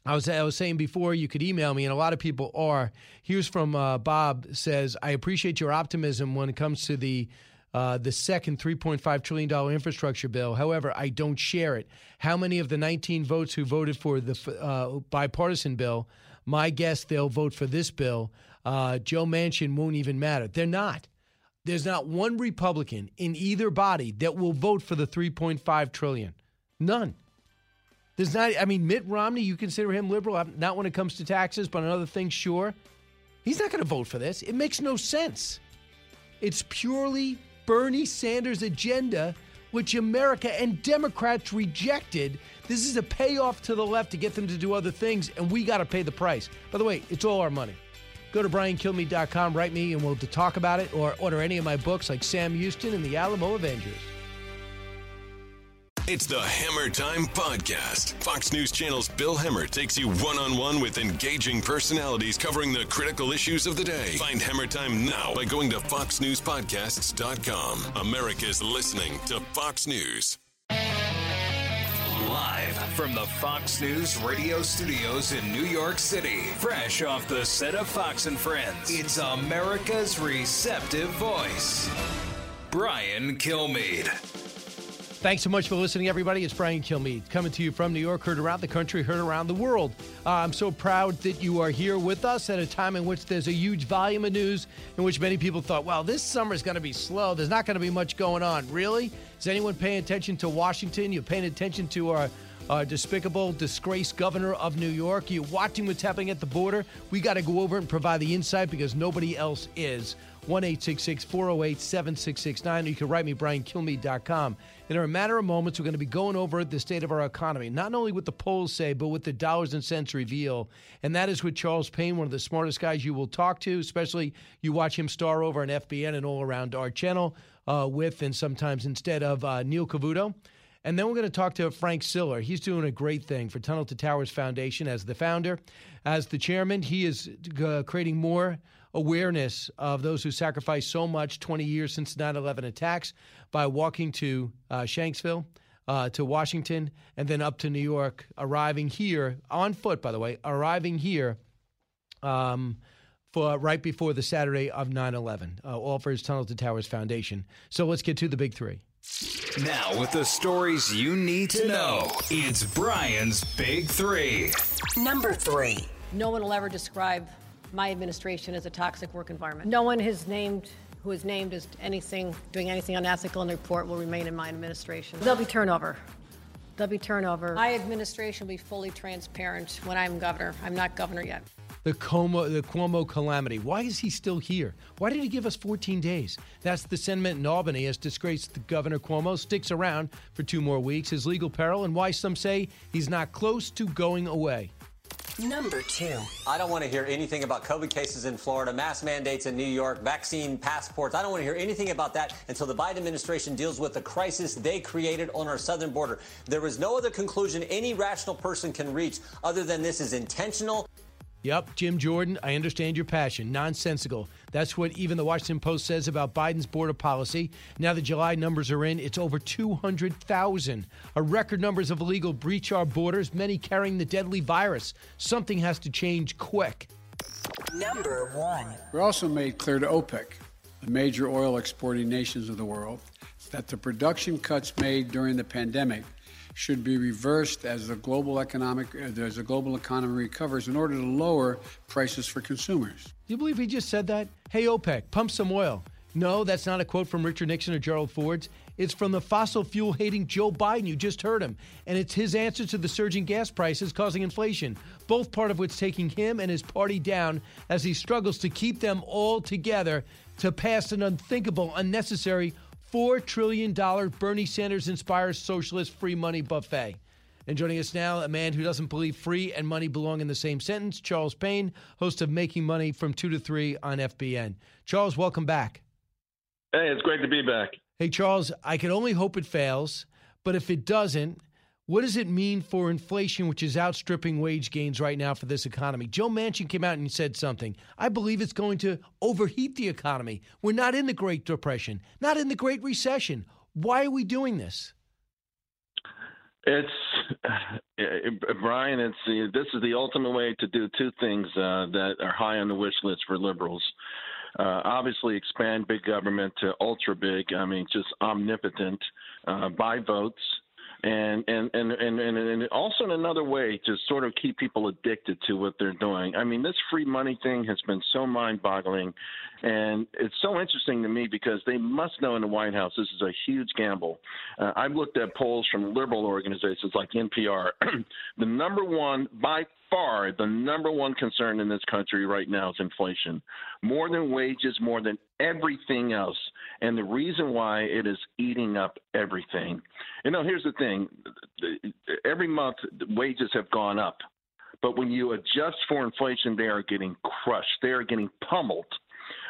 I was I was saying before you could email me, and a lot of people are. Here's from uh, Bob says, "I appreciate your optimism when it comes to the." Uh, the second $3.5 trillion infrastructure bill. However, I don't share it. How many of the 19 votes who voted for the uh, bipartisan bill, my guess they'll vote for this bill. Uh, Joe Manchin won't even matter. They're not. There's not one Republican in either body that will vote for the 3.5 trillion. None. There's not. I mean, Mitt Romney. You consider him liberal, not when it comes to taxes, but on other things, sure. He's not going to vote for this. It makes no sense. It's purely Bernie Sanders' agenda, which America and Democrats rejected This is a payoff to the left to get them to do other things, and we got to pay the price. By the way, it's all our money. Go to briankilmeade.com, write me, and we'll talk about it, or order any of my books like Sam Houston and the Alamo Avengers. It's the Hemmer Time Podcast. Fox News Channel's Bill Hemmer takes you one on one with engaging personalities covering the critical issues of the day. Find Hemmer Time now by going to FoxNewsPodcasts.com. America's listening to Fox News. Live from the Fox News radio studios in New York City, fresh off the set of Fox and Friends, it's America's receptive voice, Brian Kilmeade. Thanks so much for listening, everybody. It's Brian Kilmeade coming to you from New York, heard around the country, heard around the world. Uh, I'm so proud that you are here with us at a time in which there's a huge volume of news in which many people thought, well, this summer is going to be slow. There's not going to be much going on. Really? Is anyone paying attention to Washington? You're paying attention to our uh, despicable, disgraced governor of New York. You're watching what's happening at the border. We got to go over and provide the insight because nobody else is. 1 408 7669. You can write me, briankilmeade.com. In a matter of moments, we're going to be going over the state of our economy, not only what the polls say, but what the dollars and cents reveal. And that is with Charles Payne, one of the smartest guys you will talk to, especially you watch him star over on FBN and all around our channel uh, with and sometimes instead of uh, Neil Cavuto. And then we're going to talk to Frank Siller. He's doing a great thing for Tunnel to Towers Foundation as the founder. As the chairman, he is uh, creating more awareness of those who sacrificed so much 20 years since 9 11 attacks by walking to uh, Shanksville. Uh, to Washington and then up to New York, arriving here on foot, by the way, arriving here um, for right before the Saturday of 9 11, uh, all for his Tunnel to Towers Foundation. So let's get to the big three. Now, with the stories you need to know, it's Brian's Big Three. Number three. No one will ever describe my administration as a toxic work environment. No one has named who is named as anything doing anything unethical in the report will remain in my administration. There'll be turnover. There'll be turnover. My administration will be fully transparent when I'm governor. I'm not governor yet. The Cuomo, the Cuomo calamity. Why is he still here? Why did he give us 14 days? That's the sentiment in Albany as disgraced Governor Cuomo sticks around for two more weeks. His legal peril and why some say he's not close to going away. Number two. I don't want to hear anything about COVID cases in Florida, mask mandates in New York, vaccine passports. I don't want to hear anything about that until the Biden administration deals with the crisis they created on our southern border. There is no other conclusion any rational person can reach other than this is intentional. Yep, Jim Jordan, I understand your passion. Nonsensical. That's what even the Washington Post says about Biden's border policy. Now the July numbers are in, it's over 200,000. A record numbers of illegal breach our borders, many carrying the deadly virus. Something has to change quick. Number one. We also made clear to OPEC, the major oil exporting nations of the world, that the production cuts made during the pandemic should be reversed as the global economic as the global economy recovers in order to lower prices for consumers. Do you believe he just said that? Hey OPEC, pump some oil. No, that's not a quote from Richard Nixon or Gerald Ford. It's from the fossil fuel hating Joe Biden. You just heard him. And it's his answer to the surging gas prices causing inflation, both part of what's taking him and his party down as he struggles to keep them all together to pass an unthinkable, unnecessary $4 trillion Bernie Sanders inspired socialist free money buffet. And joining us now, a man who doesn't believe free and money belong in the same sentence, Charles Payne, host of Making Money from 2 to 3 on FBN. Charles, welcome back. Hey, it's great to be back. Hey, Charles, I can only hope it fails, but if it doesn't, what does it mean for inflation, which is outstripping wage gains right now for this economy? Joe Manchin came out and said something. I believe it's going to overheat the economy. We're not in the Great Depression, not in the Great Recession. Why are we doing this? It's Brian. It's this is the ultimate way to do two things uh, that are high on the wish list for liberals. Uh, obviously, expand big government to ultra big. I mean, just omnipotent. Uh, buy votes and and and and and also in another way to sort of keep people addicted to what they're doing. I mean, this free money thing has been so mind-boggling, and it's so interesting to me because they must know in the White House this is a huge gamble. Uh, I've looked at polls from liberal organizations like NPR. the number one by far the number one concern in this country right now is inflation, more than wages, more than everything else. And the reason why it is eating up everything. You know, here's the thing every month, wages have gone up. But when you adjust for inflation, they are getting crushed. They are getting pummeled.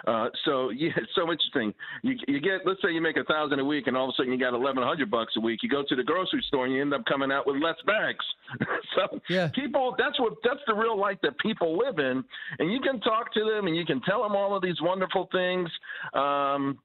Uh, so yeah, it's so interesting. You, you get, let's say you make a thousand a week, and all of a sudden you got eleven hundred bucks a week. You go to the grocery store and you end up coming out with less bags. so yeah. people, that's what that's the real life that people live in, and you can talk to them and you can tell them all of these wonderful things. Um,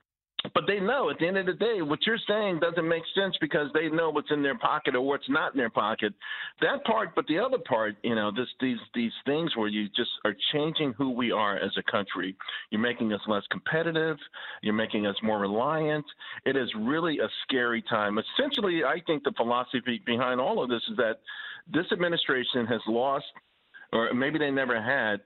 but they know at the end of the day what you're saying doesn't make sense because they know what's in their pocket or what's not in their pocket. That part but the other part you know this these these things where you just are changing who we are as a country. You're making us less competitive. You're making us more reliant. It is really a scary time. Essentially i think the philosophy behind all of this is that this administration has lost or maybe they never had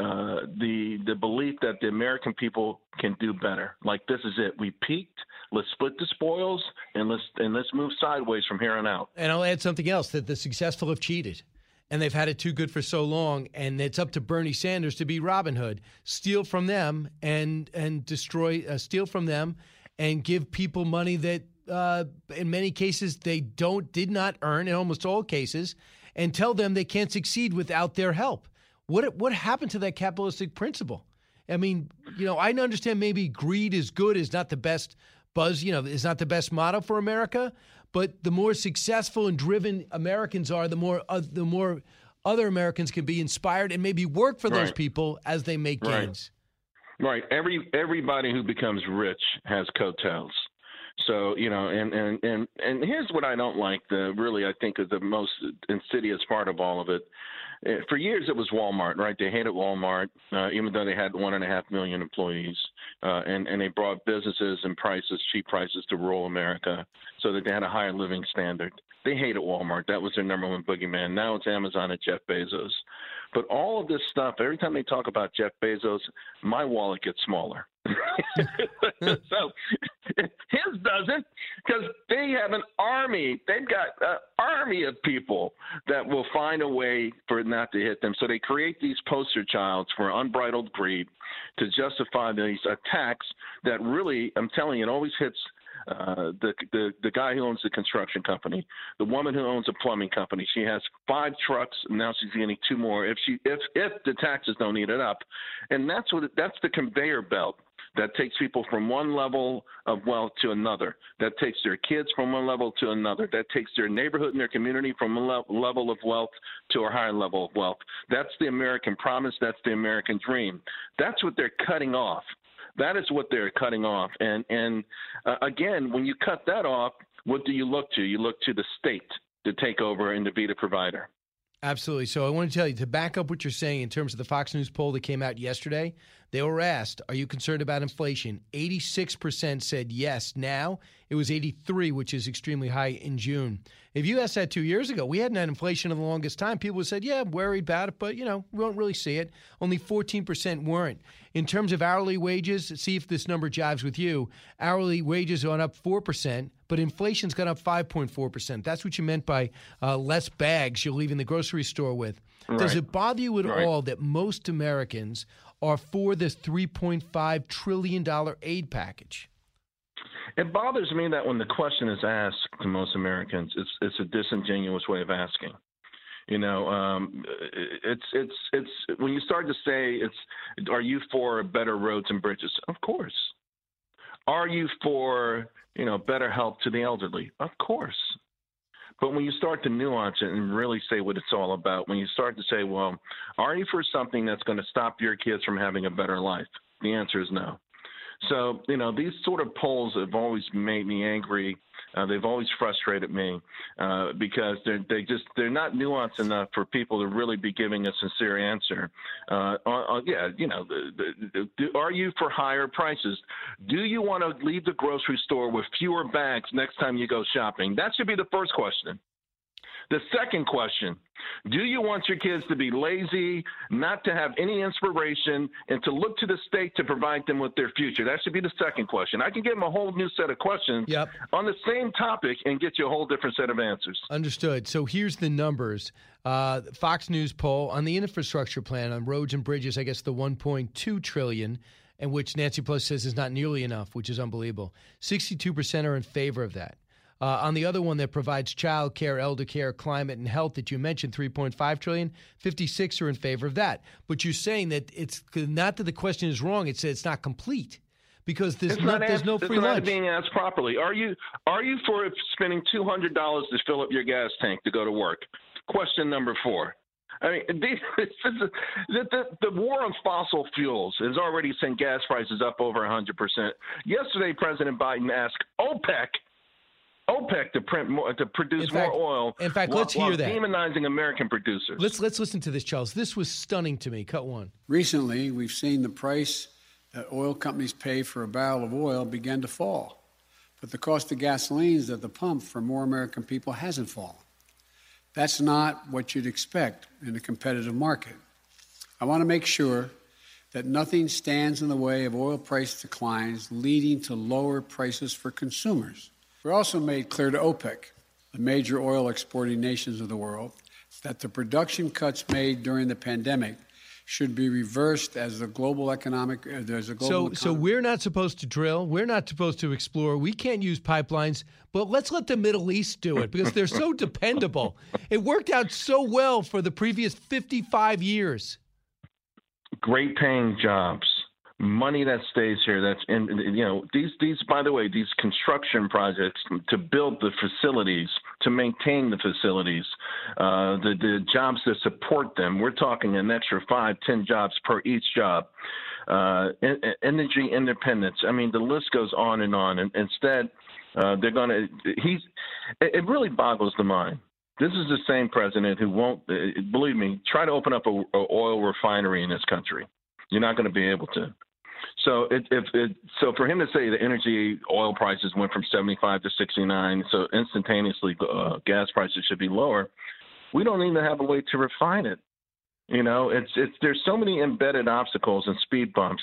uh, the the belief that the American people can do better. Like this is it. We peaked. Let's split the spoils and let's and let's move sideways from here on out. And I'll add something else that the successful have cheated. And they've had it too good for so long, and it's up to Bernie Sanders to be Robin Hood, steal from them and and destroy, uh, steal from them, and give people money that, uh, in many cases, they don't did not earn in almost all cases, and tell them they can't succeed without their help. What what happened to that capitalistic principle? I mean, you know, I understand maybe greed is good is not the best buzz, you know, is not the best motto for America, but the more successful and driven Americans are, the more uh, the more other Americans can be inspired and maybe work for those Right. people as they make Right. gains. Right. Every everybody who becomes rich has coattails. So you know, and and and and here's what I don't like. The really I think is the most insidious part of all of it. Uh, For years it was Walmart, right? They hated Walmart, uh, even though they had one and a half million employees, uh, and and they brought businesses and prices, cheap prices to rural America, so that they had a higher living standard. They hated Walmart. That was their number one boogeyman. Now it's Amazon and Jeff Bezos. But all of this stuff, every time they talk about Jeff Bezos, my wallet gets smaller. so his doesn't because they have an army. They've got an army of people that will find a way for it not to hit them. So they create these poster childs for unbridled greed to justify these attacks that really, I'm telling you, it always hits uh, the, the the guy who owns the construction company, the woman who owns a plumbing company. She has five trucks, and now she's getting two more. If she if if the taxes don't eat it up, and that's what that's the conveyor belt that takes people from one level of wealth to another. That takes their kids from one level to another. That takes their neighborhood and their community from a le- level of wealth to a higher level of wealth. That's the American promise. That's the American dream. That's what they're cutting off. That is what they're cutting off. And and uh, again, when you cut that off, what do you look to? You look to the state to take over and to be the provider. Absolutely. So I want to tell you to back up what you're saying in terms of the Fox News poll that came out yesterday. They were asked, "Are you concerned about inflation?" 86% said yes. Now it was 83, which is extremely high in June. If you asked that two years ago, we hadn't had inflation in the longest time. People would said, "Yeah, I'm worried about it, but you know, we won't really see it." Only 14% weren't. In terms of hourly wages, see if this number jives with you. Hourly wages are on up 4%, but inflation's gone up 5.4%. That's what you meant by uh, less bags you're leaving the grocery store with. Does it bother you at Right. all that most Americans are for this $3.5 trillion aid package? It bothers me that when the question is asked to most Americans, it's it's a disingenuous way of asking. You know, um, it's it's it's when you start to say it's, are you for better roads and bridges? Of course. Are you for you know better help to the elderly? Of course. But when you start to nuance it and really say what it's all about, when you start to say, well, are you for something that's going to stop your kids from having a better life? The answer is no. So, you know, these sort of polls have always made me angry. Uh, they've always frustrated me uh, because they're they just they're not nuanced enough for people to really be giving a sincere answer. Uh, yeah, you know, the, the, the, are you for higher prices? Do you want to leave the grocery store with fewer bags next time you go shopping? That should be the first question. The second question Do you want your kids to be lazy, not to have any inspiration, and to look to the state to provide them with their future? That should be the second question. I can give them a whole new set of questions yep. on the same topic and get you a whole different set of answers. Understood. So here's the numbers. Uh, Fox News poll on the infrastructure plan on roads and bridges. I guess the 1.2 trillion, and which Nancy Pelosi says is not nearly enough, which is unbelievable. 62% are in favor of that. Uh, on the other one that provides child care, elder care, climate, and health that you mentioned, 3.5 trillion, 56 are in favor of that. But you're saying that it's not that the question is wrong; it's that it's not complete because there's, It's no, not there's asked- no it's free not being asked properly. Are you are you for spending two hundred dollars to fill up your gas tank to go to work? Question number four. I mean, these, the, the, the war on fossil fuels has already sent gas prices up over 100%. Yesterday, President Biden asked OPEC, OPEC to print more, to produce fact- more oil. in fact, while- let's hear while that. Demonizing American producers. Let's let's listen to this, Charles. This was stunning to me. Cut one. Recently, we've seen the price that oil companies pay for a barrel of oil begin to fall. But the cost of gasolines at the pump for more American people hasn't fallen. That's not what you'd expect in a competitive market. I want to make sure that nothing stands in the way of oil price declines leading to lower prices for consumers. We also made clear to OPEC, the major oil exporting nations of the world, that the production cuts made during the pandemic should be reversed as the global economic uh, there's a global So, so we're not supposed to drill. We're not supposed to explore. We can't use pipelines. But let's let the Middle East do it because they're so dependable. It worked out so well for the previous 55 years. great paying jobs, money that stays here. That's in you know these these by the way these construction projects to build the facilities, to maintain the facilities, uh, the the jobs that support them. We're talking an extra five, ten jobs per each job. Uh, en- en- energy independence. I mean, the list goes on and on. And instead, uh, they're going to. He's. It it really boggles the mind. This is the same president who won't, uh, believe me, try to open up a, a oil refinery in this country. You're not going to be able to. So it, if it, so for him to say the energy oil prices went from 75 to 69, so instantaneously uh, gas prices should be lower. We don't even have a way to refine it. You know, it's it's there's so many embedded obstacles and speed bumps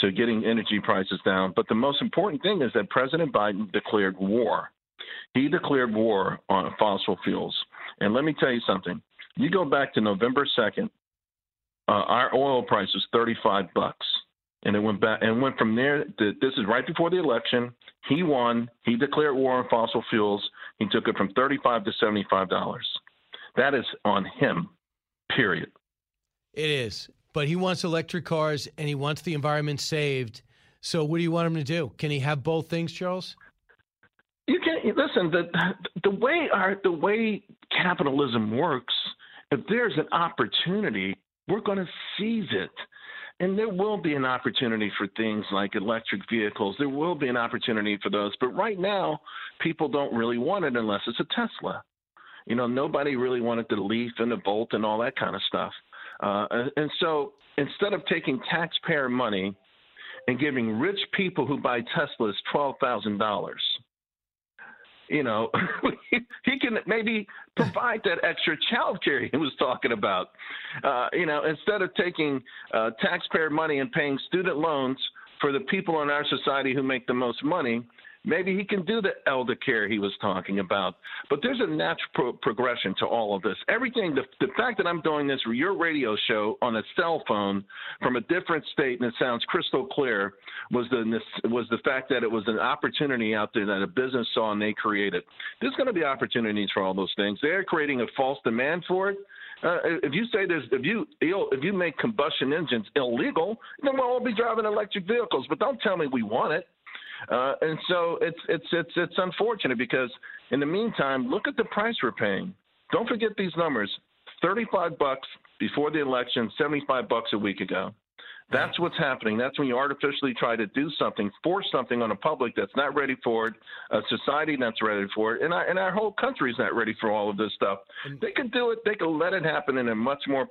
to getting energy prices down. But the most important thing is that President Biden declared war. He declared war on fossil fuels. And let me tell you something. You go back to November 2nd, uh, our oil price was 35 bucks. And it went back and went from there. To, this is right before the election. He won. He declared war on fossil fuels. He took it from 35 to 75 dollars. That is on him. Period. It is. But he wants electric cars and he wants the environment saved. So what do you want him to do? Can he have both things, Charles? You can listen. The the way our the way capitalism works. If there's an opportunity, we're going to seize it. And there will be an opportunity for things like electric vehicles. There will be an opportunity for those. But right now, people don't really want it unless it's a Tesla. You know, nobody really wanted the Leaf and the Volt and all that kind of stuff. Uh, and- and so instead of taking taxpayer money and giving rich people who buy Teslas $12,000, you know, he can maybe provide that extra child care he was talking about. Uh, you know, instead of taking uh, taxpayer money and paying student loans for the people in our society who make the most money, maybe he can do the elder care he was talking about. But there's a natural pro- progression to all of this. Everything, the, the fact that I'm doing this for your radio show on a cell phone from a different state and it sounds crystal clear was the was the fact that it was an opportunity out there that a business saw and they created. There's going to be opportunities for all those things. They're creating a false demand for it. Uh, if you say there's if you if you make combustion engines illegal, then we'll all be driving electric vehicles. But don't tell me we want it. Uh, and so it's it's it's it's unfortunate because in the meantime, look at the price we're paying. Don't forget these numbers: thirty-five bucks before the election, seventy-five bucks a week ago. That's what's happening. That's when you artificially try to do something, force something on a public that's not ready for it, a society that's ready for it, and our, and our whole country is not ready for all of this stuff. They could do it. They could let it happen in a much more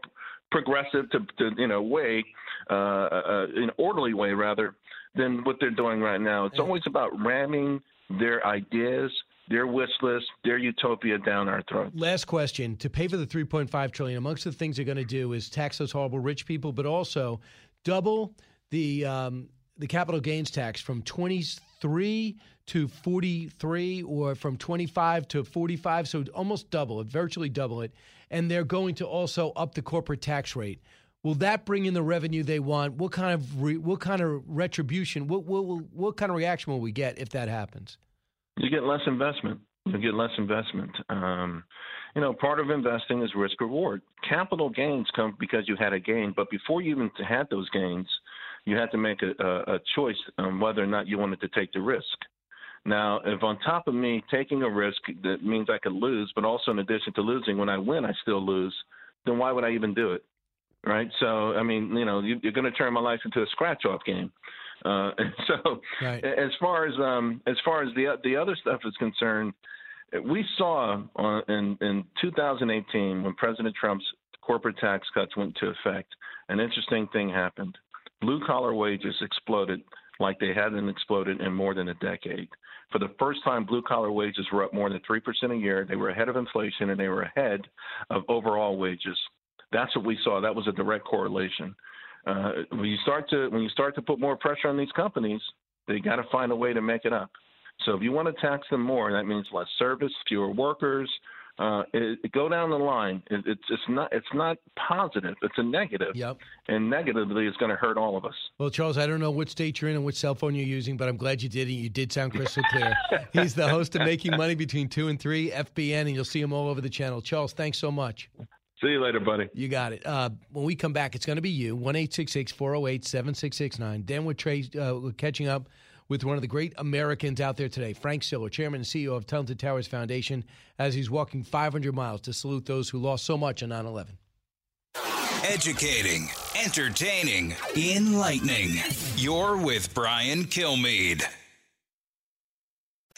progressive, to, to you know, way, uh, uh, in an orderly way rather than what they're doing right now. It's always about ramming their ideas their wish list, their utopia down our throats. Last question: To pay for the 3.5 trillion, amongst the things they're going to do is tax those horrible rich people, but also double the um, the capital gains tax from 23 to 43, or from 25 to 45. So almost double it, virtually double it. And they're going to also up the corporate tax rate. Will that bring in the revenue they want? What kind of re, what kind of retribution? What, what what kind of reaction will we get if that happens? You get less investment. You get less investment. Um, you know, part of investing is risk reward. Capital gains come because you had a gain, but before you even had those gains, you had to make a, a, a choice on whether or not you wanted to take the risk. Now, if on top of me taking a risk that means I could lose, but also in addition to losing, when I win, I still lose, then why would I even do it? Right? So, I mean, you know, you, are going to turn my life into a scratch-off game. Uh, so, right. as far as um, as far as the the other stuff is concerned, we saw on, in in 2018 when President Trump's corporate tax cuts went into effect, an interesting thing happened. Blue collar wages exploded like they hadn't exploded in more than a decade. For the first time, blue collar wages were up more than 3% a year. They were ahead of inflation and they were ahead of overall wages. That's what we saw. That was a direct correlation. Uh, when you start to when you start to put more pressure on these companies, they got to find a way to make it up. So if you want to tax them more, that means less service, fewer workers. Uh, it, it, go down the line. It, it's it's not it's not positive. It's a negative. Yep. And negatively, it's going to hurt all of us. Well, Charles, I don't know which state you're in and which cell phone you're using, but I'm glad you did it. You did sound crystal clear. He's the host of Making Money Between Two and Three, FBN, and you'll see him all over the channel. Charles, thanks so much. See you later, buddy. You got it. Uh, when we come back, it's going to be you. 1 408 7669. Then we're, tra- uh, we're catching up with one of the great Americans out there today, Frank Siller, Chairman and CEO of Tunnel to Towers Foundation, as he's walking 500 miles to salute those who lost so much on 9 11. Educating, entertaining, enlightening. You're with Brian Kilmeade.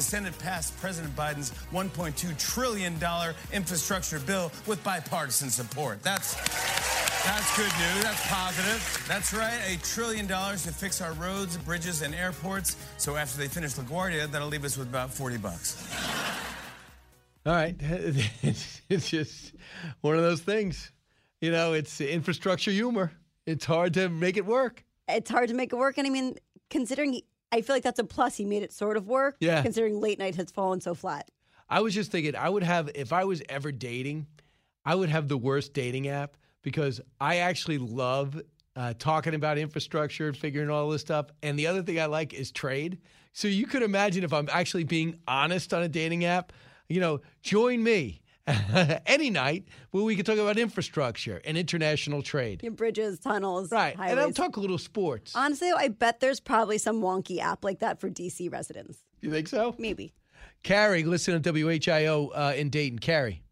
the Senate passed President Biden's $1.2 trillion infrastructure bill with bipartisan support. That's that's good news. That's positive. That's right. A trillion dollars to fix our roads, bridges, and airports. So after they finish LaGuardia, that'll leave us with about 40 bucks. All right. It's just one of those things. You know, it's infrastructure humor. It's hard to make it work. It's hard to make it work. And I mean, considering I feel like that's a plus. He made it sort of work. Yeah. Considering late night has fallen so flat. I was just thinking, I would have, if I was ever dating, I would have the worst dating app because I actually love uh, talking about infrastructure and figuring all this stuff. And the other thing I like is trade. So you could imagine if I'm actually being honest on a dating app, you know, join me any night where we can talk about infrastructure and international trade. Your bridges, tunnels, right. Highways. And I'll talk a little sports. Honestly, I bet there's probably some wonky app like that for DC residents. You think so? Maybe. Carrie, listen to WHIO uh, in Dayton. Carrie.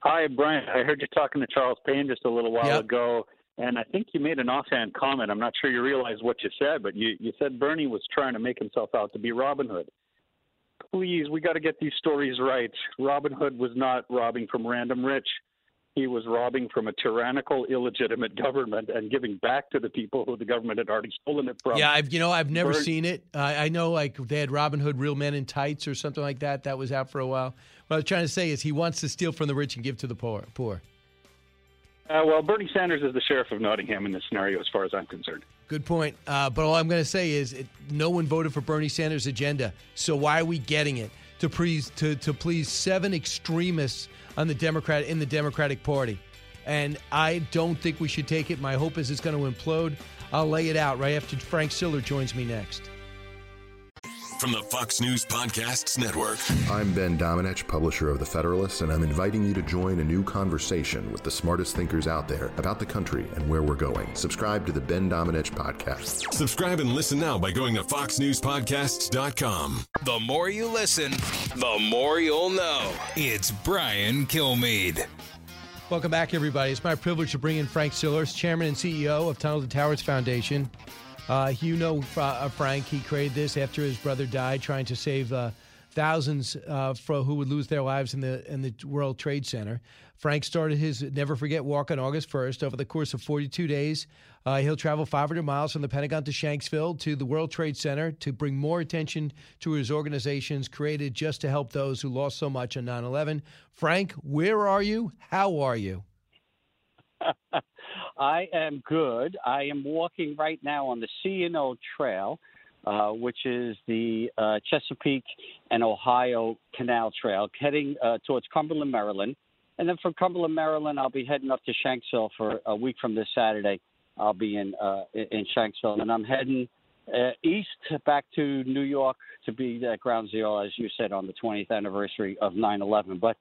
Hi, Brian. I heard you talking to Charles Payne just a little while yep. ago, and I think you made an offhand comment. I'm not sure you realized what you said, but you, you said Bernie was trying to make himself out to be Robin Hood please, we got to get these stories right. Robin Hood was not robbing from random rich. He was robbing from a tyrannical, illegitimate government and giving back to the people who the government had already stolen it from. Yeah, I've you know I've never seen it. Uh, I know like they had Robin Hood, Real Men in Tights, or something like that. That was out for a while. What I was trying to say is he wants to steal from the rich and give to the poor. Poor. Uh, well, Bernie Sanders is the sheriff of Nottingham in this scenario, as far as I'm concerned. Good point. Uh, but all I'm going to say is it, no one voted for Bernie Sanders' agenda. So why are we getting it to please to, to please seven extremists on the Democrat in the Democratic Party? And I don't think we should take it. My hope is it's going to implode. I'll lay it out right after Frank Siller joins me next from the Fox News Podcasts Network. I'm Ben Domenech, publisher of The Federalist, and I'm inviting you to join a new conversation with the smartest thinkers out there about the country and where we're going. Subscribe to the Ben Domenech Podcast. Subscribe and listen now by going to foxnewspodcasts.com. The more you listen, the more you'll know. It's Brian Kilmeade. Welcome back, everybody. It's my privilege to bring in Frank Sillars, Chairman and CEO of Tunnel to Towers Foundation. Uh, you know uh, Frank. He created this after his brother died, trying to save uh, thousands uh, for, who would lose their lives in the in the World Trade Center. Frank started his Never Forget Walk on August 1st. Over the course of 42 days, uh, he'll travel 500 miles from the Pentagon to Shanksville to the World Trade Center to bring more attention to his organizations created just to help those who lost so much on 9 11. Frank, where are you? How are you? I am good. I am walking right now on the C&O Trail, uh, which is the uh, Chesapeake and Ohio Canal Trail, heading uh, towards Cumberland, Maryland. And then from Cumberland, Maryland, I'll be heading up to Shanksville for a week from this Saturday. I'll be in uh, in Shanksville, and I'm heading uh, east back to New York to be at Ground Zero, as you said, on the 20th anniversary of 9/11. But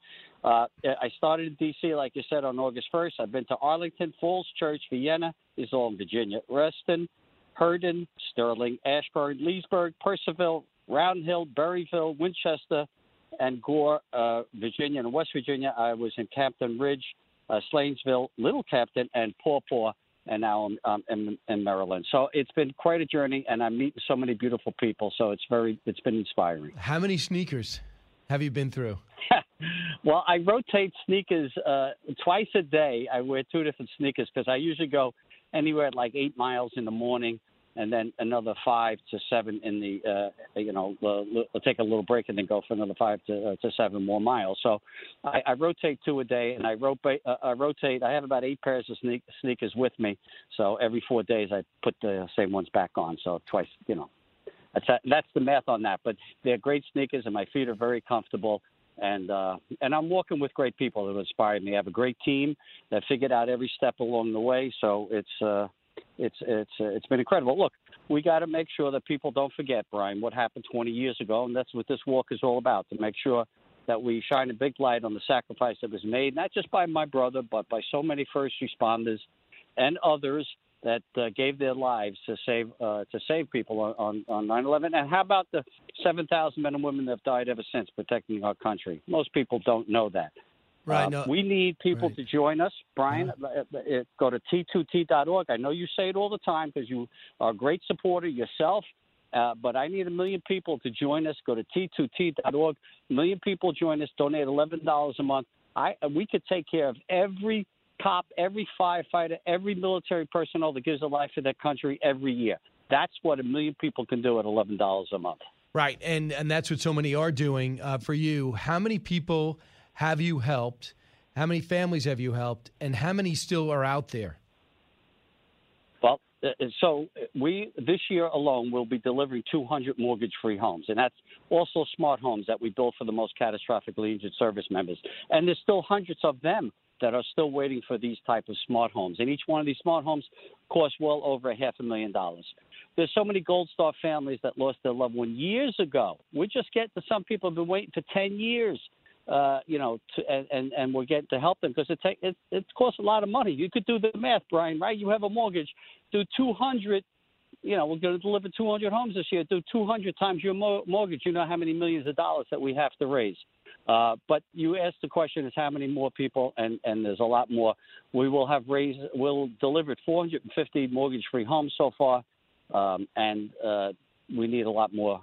uh, I started in D.C., like you said, on August 1st. I've been to Arlington, Falls Church, Vienna, is all in Virginia, Reston, Herndon, Sterling, Ashburn, Leesburg, Purcellville, Round Hill, Berryville, Winchester, and Gore, uh, Virginia. And West Virginia, I was in Capon Bridge, uh, Slanesville, Little Cacapon, and Paw Paw and now I'm in, in Maryland. So it's been quite a journey, and I'm meeting so many beautiful people. So it's very, it's been inspiring. How many sneakers have you been through? well, I rotate sneakers uh, twice a day. I wear two different sneakers because I usually go anywhere at like eight miles in the morning and then another five to seven in the uh, you know we'll take a little break and then go for another five to, uh, to seven more miles. So I, I rotate two a day, and I rotate. Uh, I rotate. I have about eight pairs of sneak, sneakers with me. So every four days I put the same ones back on. So twice, you know. That's that's the math on that. But they're great sneakers, and my feet are very comfortable. And uh, and I'm working with great people that inspire me. I have a great team that figured out every step along the way. So it's uh, it's it's uh, it's been incredible. Look, we got to make sure that people don't forget, Brian, what happened 20 years ago, and that's what this walk is all about. To make sure that we shine a big light on the sacrifice that was made, not just by my brother, but by so many first responders and others that uh, gave their lives to save uh, to save people on, on, on 9/11. And how about the 7,000 men and women that have died ever since protecting our country? Most people don't know that. Right. Uh, no. We need people Right. to join us. Brian, uh, uh, go to t2t.org. I know you say it all the time because you are a great supporter yourself, uh, but I need a million people to join us. Go to t2t.org. A million people join us. Donate $11 a month. I We could take care of every cop, every firefighter, every military personnel that gives a life to their country every year. That's what a million people can do at $11 a month. Right, and and that's what so many are doing uh, for you. How many people have you helped? How many families have you helped? And how many still are out there? Well, uh, so we this year alone will be delivering 200 mortgage-free homes, and that's also smart homes that we build for the most catastrophically injured service members. And there's still hundreds of them that are still waiting for these type of smart homes, and each one of these smart homes costs well over a half a million dollars. There's so many Gold Star families that lost their loved one years ago. We're just getting to some people have been waiting for 10 years uh, you know, to, and, and we're getting to help them because it it it costs a lot of money. You could do the math, Brian. Right? You have a mortgage, do two hundred. You know, we're going to deliver 200 homes this year. Do 200 times your mo- mortgage. You know how many millions of dollars that we have to raise. Uh, but you asked the question is how many more people, and, and there's a lot more. We will have raised, we'll delivered 450 mortgage-free homes so far, um, and uh, we need a lot more.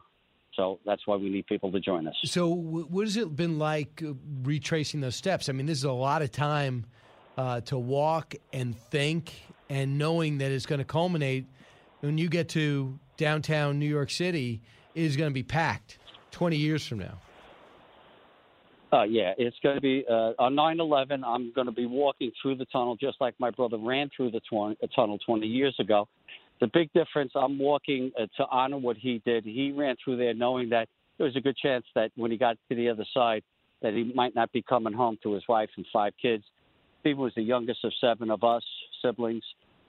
So that's why we need people to join us. So, what has it been like uh, retracing those steps? I mean, this is a lot of time uh, to walk and think, and knowing that it's going to culminate when you get to downtown New York City is going to be packed 20 years from now. Uh, yeah, it's going to be uh, on 9/11. I'm going to be walking through the tunnel just like my brother ran through the tw- uh, tunnel 20 years ago. The big difference, I'm walking uh, to honor what he did. He ran through there knowing that there was a good chance that when he got to the other side, that he might not be coming home to his wife and five kids. Steve was the youngest of seven of us siblings.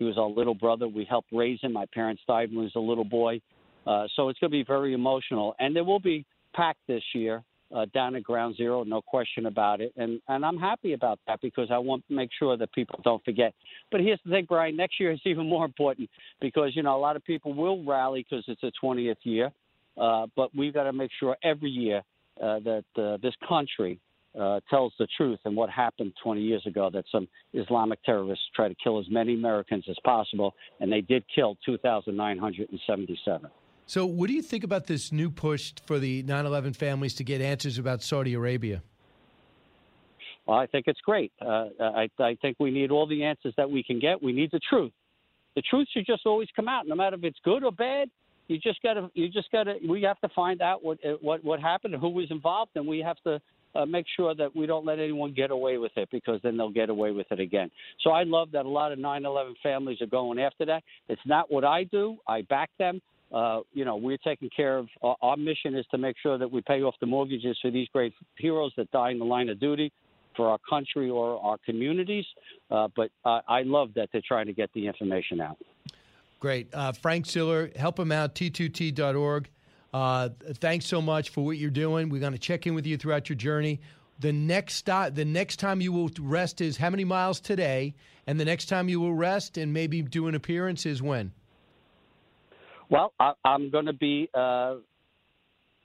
He was our little brother. We helped raise him. My parents died when he was a little boy. Uh, so it's going to be very emotional. And there will be packed this year uh, down at Ground Zero, no question about it. And and I'm happy about that because I want to make sure that people don't forget. But here's the thing, Brian. Next year is even more important because you know a lot of people will rally because it's a 20th year. Uh, but we've got to make sure every year uh, that uh, this country uh, tells the truth and what happened 20 years ago that some Islamic terrorists tried to kill as many Americans as possible, and they did kill 2,977. So, what do you think about this new push for the 9 11 families to get answers about Saudi Arabia? Well, I think it's great. Uh, I, I think we need all the answers that we can get. We need the truth. The truth should just always come out, no matter if it's good or bad. You just gotta, you just gotta. We have to find out what what what happened, and who was involved, and we have to uh, make sure that we don't let anyone get away with it because then they'll get away with it again. So I love that a lot of 9/11 families are going after that. It's not what I do. I back them. Uh, you know, we're taking care of our, mission is to make sure that we pay off the mortgages for these great heroes that die in the line of duty for our country or our communities. Uh, but I love that they're trying to get the information out. Great. Uh, Frank Siller, help him out, t2t.org. Uh, thanks so much for what you're doing. We're going to check in with you throughout your journey. The next stop, the next time you will rest is how many miles today, and the next time you will rest and maybe do an appearance is when. Well, I, am going to be uh,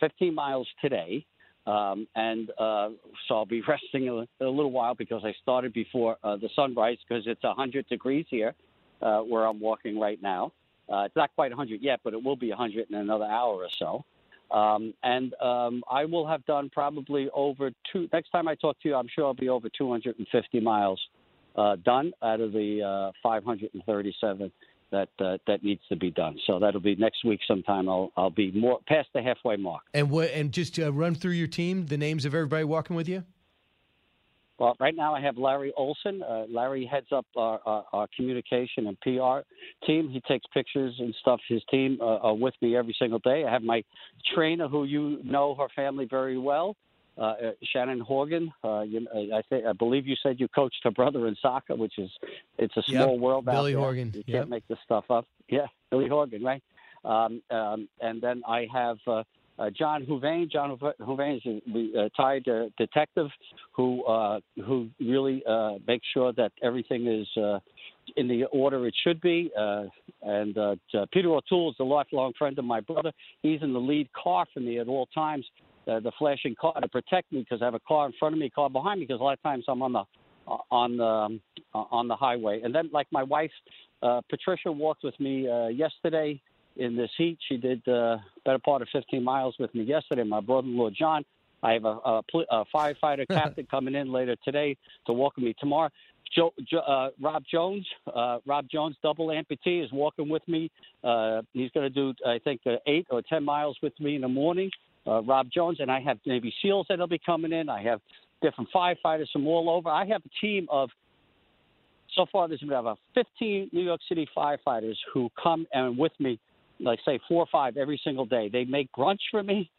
15 miles today, um, and uh, so I'll be resting a, a, little while because I started before uh, the sunrise because it's 100 degrees here uh, where I'm walking right now. Uh, it's not quite 100 yet, but it will be 100 in another hour or so. Um, and um, I will have done probably over two. Next time I talk to you, I'm sure I'll be over 250 miles uh, done out of the uh, 537 that uh, that needs to be done. So that'll be next week sometime. I'll I'll be more past the halfway mark. And what? And just uh, run through your team, the names of everybody walking with you. Well, right now I have Larry Olson. Uh, Larry heads up our, our, our, communication and PR team. He takes pictures and stuff. His team uh, are with me every single day. I have my trainer, who you know her family very well, uh, uh Shannon Horgan. Uh, you, I think I believe you said you coached her brother in soccer, which is it's a small yep. world. Billy out there. Horgan. You yep. can't make this stuff up. Yeah, Billy Horgan, right? Um, um, and then I have uh, uh, John Houvain. John Houvain is a retired uh, detective who uh, who really uh, makes sure that everything is uh, in the order it should be. Uh, and Peter O'Toole is a lifelong friend of my brother. He's in the lead car for me at all times, the flashing car to protect me because I have a car in front of me, car behind me because a lot of times I'm on the on the um, on the highway. And then, like my wife, Patricia walked with me yesterday in this heat. She did uh, better part of 15 miles with me yesterday. My brother-in-law John. I have a, a, a firefighter captain coming in later today to welcome me tomorrow. Joe, uh, Rob Jones, uh, Rob Jones, double amputee, is walking with me. Uh, he's going to do, I think, uh, eight or ten miles with me in the morning. Uh, Rob Jones and I have Navy SEALs that'll be coming in. I have different firefighters from all over. I have a team of so far. There's been about 15 New York City firefighters who come and with me like say four or five every single day. They make brunch for me,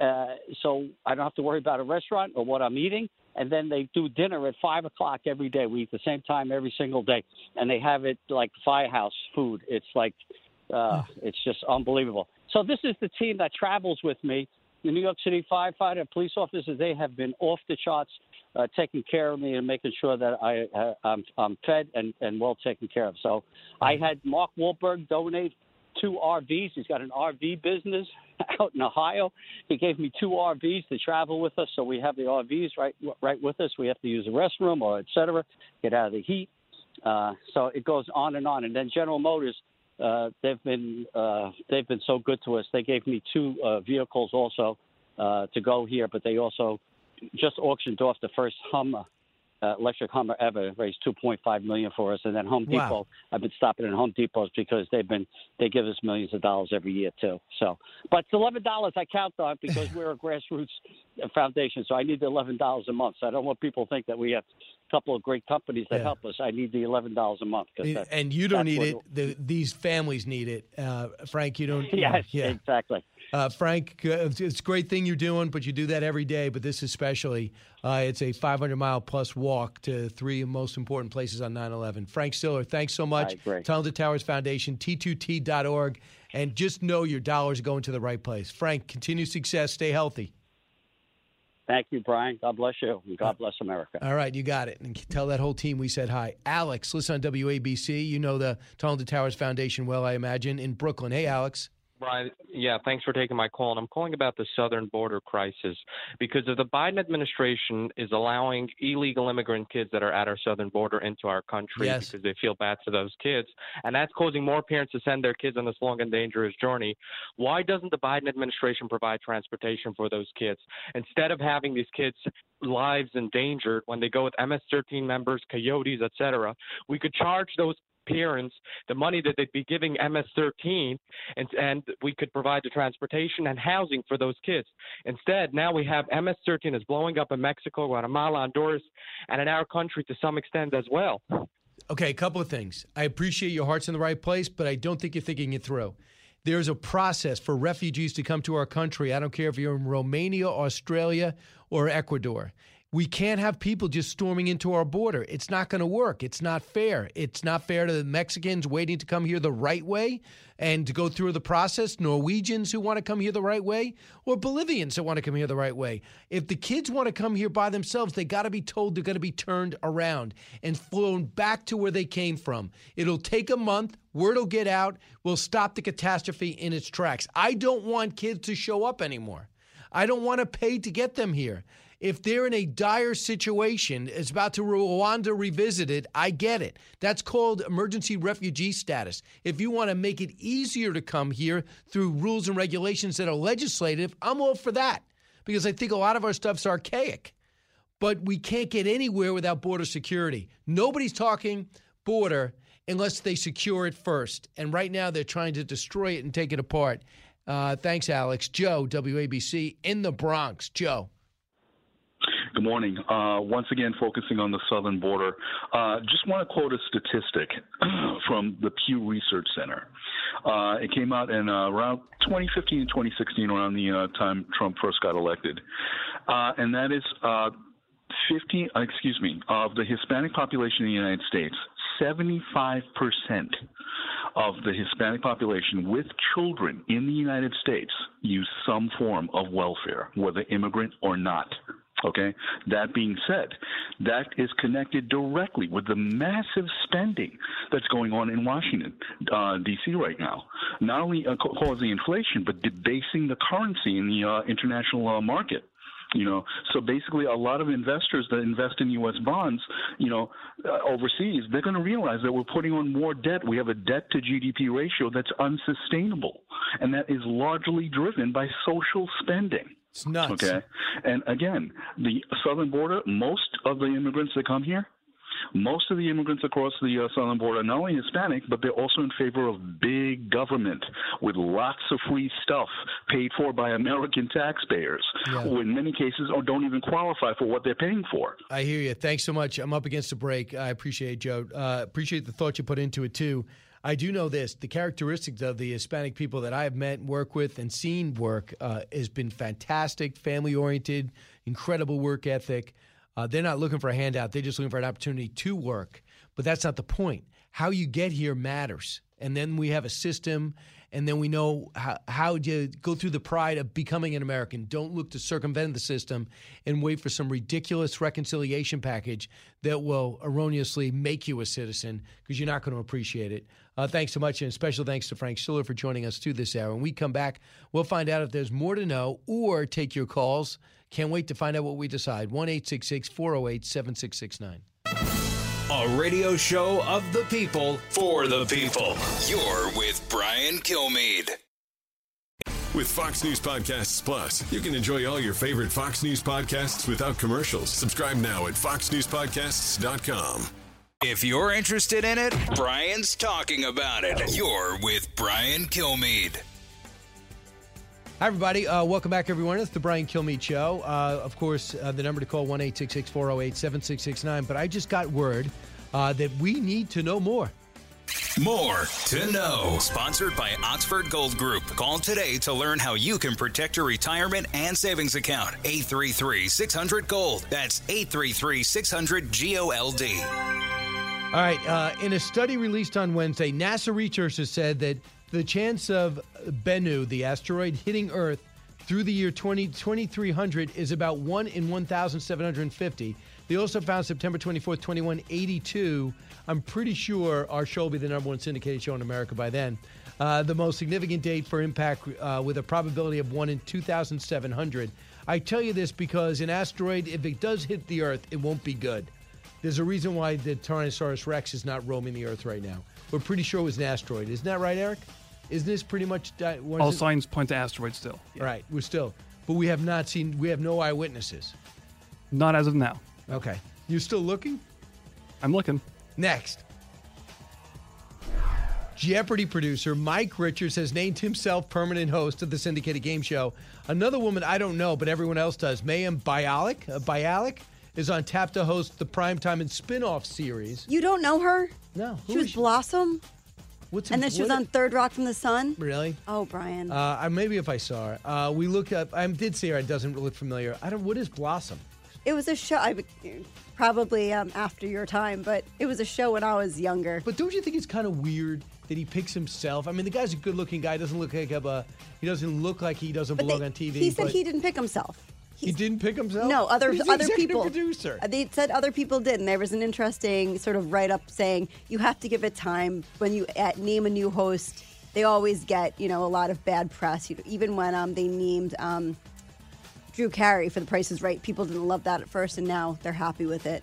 uh, so I don't have to worry about a restaurant or what I'm eating. And then they do dinner at five o'clock every day. We eat the same time every single day, and they have it like firehouse food. It's like uh, it's just unbelievable. So this is the team that travels with me. The New York City firefighter, police officers, they have been off the charts, uh, taking care of me and making sure that I, uh, I'm, I'm fed and, and well taken care of. So I had Mark Wahlberg donate two RVs. He's got an RV business out in Ohio. He gave me two RVs to travel with us, so we have the RVs right right with us. We have to use the restroom or et cetera, get out of the heat. Uh, so it goes on and on. And then General Motors, uh, they've been uh, they've been so good to us. They gave me two uh, vehicles also uh, to go here, but they also just auctioned off the first Hummer uh, electric Hummer ever raised 2.5 million for us, and then Home Wow. Depot. I've been stopping at Home Depots because they've been they give us millions of dollars every year too. So, but it's eleven dollars I count on because we're a grassroots foundation, so I need the eleven dollars a month. So I don't want people to think that we have a couple of great companies that Yeah. help us. I need the eleven dollars a month. 'cause that's- and you don't need it. The, these families need it. Uh, Frank, you don't. Yes, yeah. exactly. Uh, Frank, uh, it's a great thing you're doing, but you do that every day. But this especially, uh, it's a 500 mile plus walk to three most important places on 9/11. Frank Siller, thanks so much. Agree. Tunnel to Towers Foundation, t2t.org, and just know your dollars are going to the right place. Frank, continue success. Stay healthy. Thank you, Brian. God bless you, and God bless America. All right, you got it. And tell that whole team we said hi. Alex, listen on WABC. You know the Tunnel to Towers Foundation well, I imagine, in Brooklyn. Hey, Alex. Brian, yeah, thanks for taking my call. And I'm calling about the southern border crisis because if the Biden administration is allowing illegal immigrant kids that are at our southern border into our country Yes. because they feel bad for those kids, and that's causing more parents to send their kids on this long and dangerous journey. Why doesn't the Biden administration provide transportation for those kids instead of having these kids' lives endangered when they go with MS-13 members, coyotes, etc.? We could charge those parents the money that they'd be giving MS-13, and and we could provide the transportation and housing for those kids. Instead, now we have MS-13 is blowing up in Mexico, Guatemala, Honduras, and in our country to some extent as well. Okay, a couple of things. I appreciate your heart's in the right place, but I don't think you're thinking it through. There's a process for refugees to come to our country. I don't care if you're in Romania, Australia, or Ecuador. We can't have people just storming into our border. It's not going to work. It's not fair. It's not fair to the Mexicans waiting to come here the right way and to go through the process, Norwegians who want to come here the right way, or Bolivians that want to come here the right way. If the kids want to come here by themselves, they got to be told they're going to be turned around and flown back to where they came from. It'll take a month. Word will get out. We'll stop the catastrophe in its tracks. I don't want kids to show up anymore. I don't want to pay to get them here. If they're in a dire situation, it's about to Rwanda revisited, I get it. That's called emergency refugee status. If you want to make it easier to come here through rules and regulations that are legislative, I'm all for that because I think a lot of our stuff's archaic. But we can't get anywhere without border security. Nobody's talking border unless they secure it first. And right now they're trying to destroy it and take it apart. Uh, thanks, Alex. Joe, WABC in the Bronx. Joe. Good morning. Uh, once again, focusing on the southern border. Uh, just want to quote a statistic from the Pew Research Center. Uh, it came out in uh, around 2015 and 2016, around the uh, time Trump first got elected, uh, and that is uh, 15. uh, Excuse me, of the Hispanic population in the United States, 75 percent of the Hispanic population with children in the United States use some form of welfare, whether immigrant or not. Okay. That being said, that is connected directly with the massive spending that's going on in Washington, uh, D.C. right now. Not only uh, causing inflation, but debasing the currency in the uh, international uh, market. You know, so basically, a lot of investors that invest in U.S. bonds, you know, uh, overseas, they're going to realize that we're putting on more debt. We have a debt to GDP ratio that's unsustainable, and that is largely driven by social spending. It's nuts. Okay, and again, the southern border, most of the immigrants that come here. Most of the immigrants across the uh, southern border are not only Hispanic, but they're also in favor of big government with lots of free stuff paid for by American taxpayers, who in many cases or don't even qualify for what they're paying for. I hear you. Thanks so much. I'm up against a break. I appreciate it, Joe. Uh, appreciate the thought you put into it too. I do know this: the characteristics of the Hispanic people that I have met, work with, and seen work uh, has been fantastic, family oriented, incredible work ethic. Uh, they're not looking for a handout; they're just looking for an opportunity to work. But that's not the point. How you get here matters, and then we have a system, and then we know how, how to go through the pride of becoming an American. Don't look to circumvent the system and wait for some ridiculous reconciliation package that will erroneously make you a citizen because you're not going to appreciate it. Uh, thanks so much, and special thanks to Frank Siller for joining us too this hour. When we come back, we'll find out if there's more to know or take your calls. Can't wait to find out what we decide. 1 408 7669. A radio show of the people for the people. You're with Brian Kilmeade. With Fox News Podcasts Plus, you can enjoy all your favorite Fox News podcasts without commercials. Subscribe now at foxnewspodcasts.com. If you're interested in it, Brian's talking about it. You're with Brian Kilmeade. Hi, everybody. Uh, welcome back, everyone. It's the Brian Kilmeade Show. Uh, of course, uh, the number to call 1 408 7669. But I just got word uh, that we need to know more. More to know. Sponsored by Oxford Gold Group. Call today to learn how you can protect your retirement and savings account. 833 600 Gold. That's 833 600 G O L D. All right. Uh, in a study released on Wednesday, NASA researchers said that the chance of Bennu, the asteroid, hitting Earth through the year 20, 2300 is about 1 in 1,750. They also found September 24th, 2182. I'm pretty sure our show will be the number one syndicated show in America by then. uh, the most significant date for impact uh, with a probability of 1 in 2,700. I tell you this because an asteroid, if it does hit the Earth, it won't be good. There's a reason why the Tyrannosaurus Rex is not roaming the Earth right now. We're pretty sure it was an asteroid. Isn't that right, Eric? Isn't this pretty much. What All it? signs point to asteroids still. Right, we're still. But we have not seen, we have no eyewitnesses. Not as of now. Okay. you're still looking? I'm looking. Next. Jeopardy producer Mike Richards has named himself permanent host of the syndicated game show. Another woman I don't know, but everyone else does, Mayim Bialik, uh, Bialik, is on tap to host the primetime and spin-off series. You don't know her? No. She was Blossom. What's and then she was on Third Rock from the Sun. Really? Oh, Brian. Uh, I- maybe if I saw her. Uh, we look up. I did see her. It doesn't look familiar. I don't. What is Blossom? It was a show. I, probably um, after your time, but it was a show when I was younger. But don't you think it's kind of weird that he picks himself? I mean, the guy's a good-looking guy. Doesn't look like a. He doesn't look like he doesn't But belong they- on TV. He said he didn't pick himself. He didn't pick himself. No, other He's the other people. Producer. Uh, They said other people did, and there was an interesting sort of write up saying you have to give it time when you uh, name a new host. They always get you know a lot of bad press. You know, even when um, they named um, Drew Carey for The Price Is Right, people didn't love that at first, and now they're happy with it.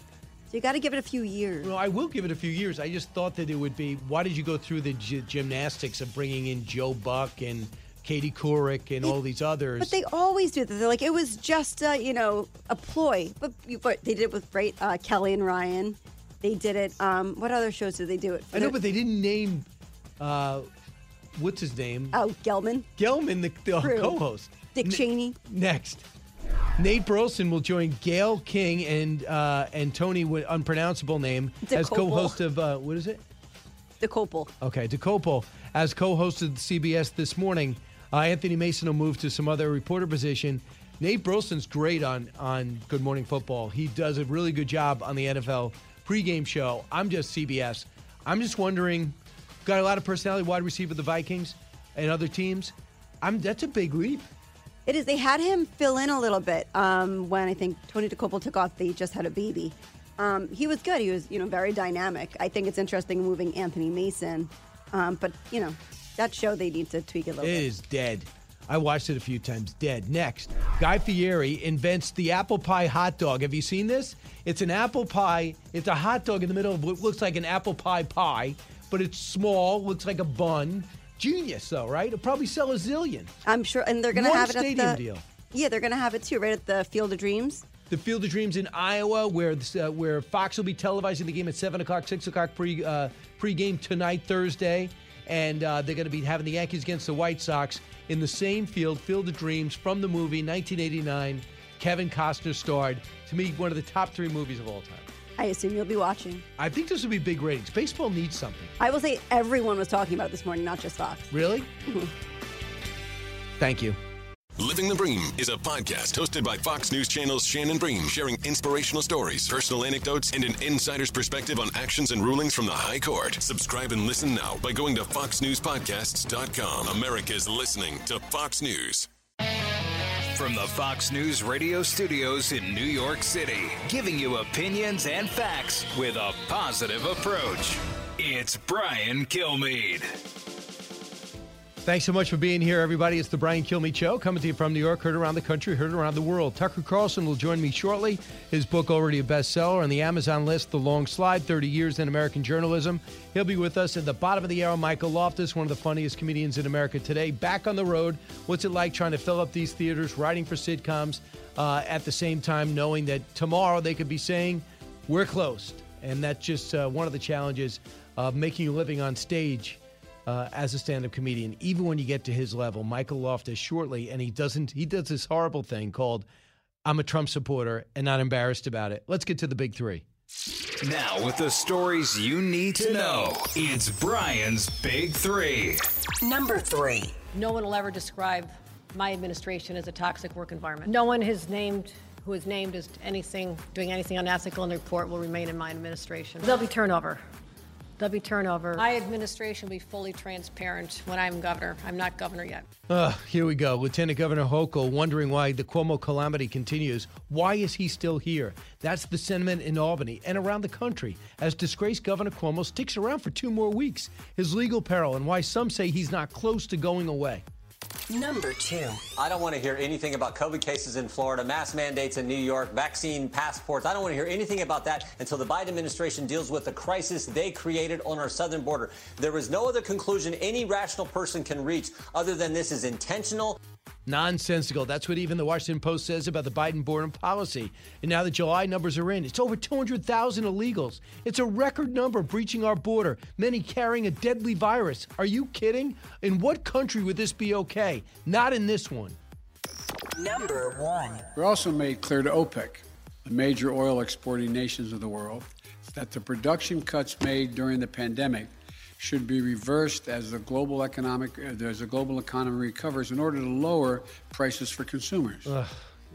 So you got to give it a few years. Well, I will give it a few years. I just thought that it would be. Why did you go through the gy- gymnastics of bringing in Joe Buck and Katie Couric and all these others? But they always do that. They're like, it was just, uh, you know, a ploy. But, but they did it with great uh, Kelly and Ryan. They did it. Um, what other shows did they do it? For I know, but they didn't name. Uh, what's his name? Oh, Gelman. Gelman, the, the True. co-host. Dick N- Cheney. Next. Nate Burleson will join Gayle King and uh, and Tony with unpronounceable name as Dokoupil. co-host of uh, what is it? The Copel. Okay, Dokoupil as co-host of CBS this morning. Uh, Anthony Mason will move to some other reporter position. Nate Burleson's great on on Good Morning Football. He does a really good job on the NFL pregame show. I'm just CBS. I'm just wondering. Got a lot of personality, wide receiver, the Vikings, and other teams. I'm that's a big leap. It is. They had him fill in a little bit um, when I think Tony Dokoupil took off. They just had a baby. Um, he was good. He was, you know, very dynamic. I think it's interesting moving Anthony Mason, um, but you know, that show they need to tweak a It little bit. is dead. I watched it a few times. Dead. Next, Guy Fieri invents the apple pie hot dog. Have you seen this? It's an apple pie. It's a hot dog in the middle of what looks like an apple pie pie, but it's small. Looks like a bun. Genius, though, right? It'll probably sell a zillion. I'm sure, and they're going to One have it stadium at the stadium deal. yeah, they're going to have it too, right at the Field of Dreams. The Field of Dreams in Iowa, where uh, where Fox will be televising the game at seven o'clock, six o'clock pre uh, pregame tonight, Thursday, and uh, they're going to be having the Yankees against the White Sox in the same field, Field of Dreams from the movie 1989. Kevin Costner starred. To me, one of the top three movies of all time. I assume you'll be watching. I think this will be big ratings. Baseball needs something. I will say everyone was talking about it this morning, not just Fox. Really? Thank you. Living the Bream is a podcast hosted by Fox News Channel's Shannon Bream, sharing inspirational stories, personal anecdotes, and an insider's perspective on actions and rulings from the High Court. Subscribe and listen now by going to foxnewspodcasts.com. America's listening to Fox News. From the Fox News radio studios in New York City, giving you opinions and facts with a positive approach. It's Brian Kilmeade. Thanks so much for being here, everybody. It's the Brian Kilmeade Show, coming to you from New York, heard around the country, heard around the world. Tucker Carlson will join me shortly. His book, already a bestseller, on the Amazon list, The Long Slide 30 Years in American Journalism. He'll be with us at the bottom of the hour. Michael Loftus, one of the funniest comedians in America today, back on the road. What's it like trying to fill up these theaters, writing for sitcoms, uh, at the same time knowing that tomorrow they could be saying, We're closed. And that's just uh, one of the challenges of making a living on stage uh, as a stand-up comedian, even when you get to his level. Michael Loftus shortly, and he doesn't. He does this horrible thing called "I'm a Trump supporter" and not embarrassed about it. Let's get to the big three. Now, with the stories you need to know, it's Brian's Big Three. Number three. No one will ever describe my administration as a toxic work environment. No one has named who is named as anything doing anything unethical in the report will remain in my administration. There'll be turnover. There'll be turnover. My administration will be fully transparent when I'm governor. I'm not governor yet. Uh, here we go. Lieutenant Governor Hochul wondering why the Cuomo calamity continues. Why is he still here? That's the sentiment in Albany and around the country as disgraced Governor Cuomo sticks around for two more weeks. His legal peril and why some say he's not close to going away. Number two. I don't want to hear anything about COVID cases in Florida, mask mandates in New York, vaccine passports. I don't want to hear anything about that until the Biden administration deals with the crisis they created on our southern border. There is no other conclusion any rational person can reach other than this is intentional. Nonsensical. That's what even the Washington Post says about the Biden border policy. And now the July numbers are in. It's over 200,000 illegals. It's a record number breaching our border, many carrying a deadly virus. Are you kidding? In what country would this be okay? Not in this one. Number one. We also made clear to OPEC, the major oil exporting nations of the world, that the production cuts made during the pandemic should be reversed as the global economic uh, as the global economy recovers in order to lower prices for consumers. Ugh,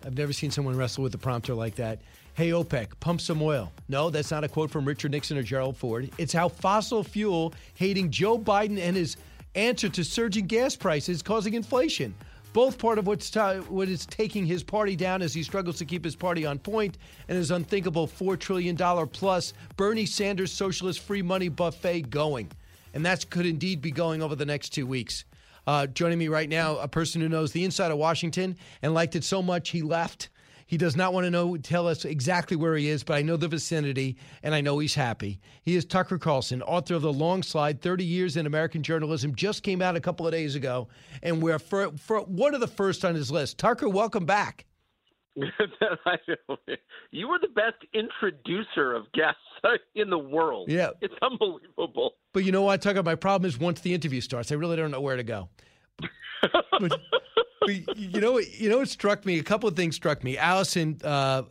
I've never seen someone wrestle with a prompter like that. Hey, OPEC, pump some oil. No, that's not a quote from Richard Nixon or Gerald Ford. It's how fossil fuel hating Joe Biden and his answer to surging gas prices causing inflation. Both part of what's what is taking his party down as he struggles to keep his party on point and his unthinkable $4 trillion plus Bernie Sanders socialist free money buffet going and that could indeed be going over the next two weeks. Uh, joining me right now, a person who knows the inside of Washington and liked it so much he left. He does not want to know, tell us exactly where he is, but I know the vicinity and I know he's happy. He is Tucker Carlson, author of The Long Slide 30 Years in American Journalism, just came out a couple of days ago. And we're for, for one of the first on his list. Tucker, welcome back. you were the best introducer of guests in the world. Yeah. It's unbelievable. But you know what, Tucker? My problem is once the interview starts, I really don't know where to go. but, but you know, you know, what struck me. A couple of things struck me. Allison, uh,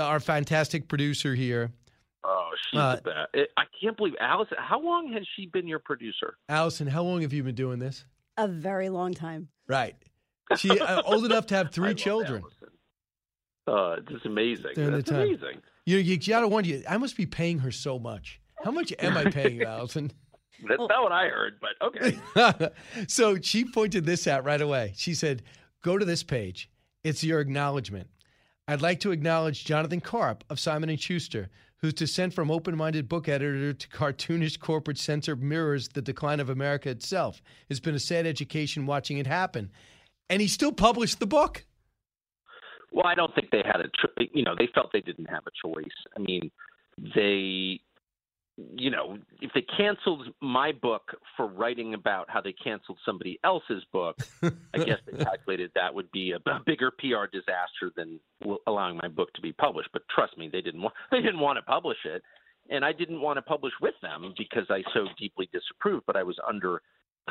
our fantastic producer here. Oh, she's uh, the best. I can't believe Allison. How long has she been your producer? Allison, how long have you been doing this? A very long time. Right. She uh, old enough to have three children. Allison. Uh, it's amazing. That's amazing. You, you gotta wonder. I must be paying her so much. How much am I paying Allison? That's not what I heard, but okay. so she pointed this out right away. She said, "Go to this page. It's your acknowledgement. I'd like to acknowledge Jonathan Karp of Simon and Schuster, whose descent from open-minded book editor to cartoonish corporate censor mirrors the decline of America itself. It's been a sad education watching it happen, and he still published the book." Well, I don't think they had a, cho- you know, they felt they didn't have a choice. I mean, they, you know, if they canceled my book for writing about how they canceled somebody else's book, I guess they calculated that would be a, a bigger PR disaster than allowing my book to be published. But trust me, they didn't want they didn't want to publish it, and I didn't want to publish with them because I so deeply disapproved. But I was under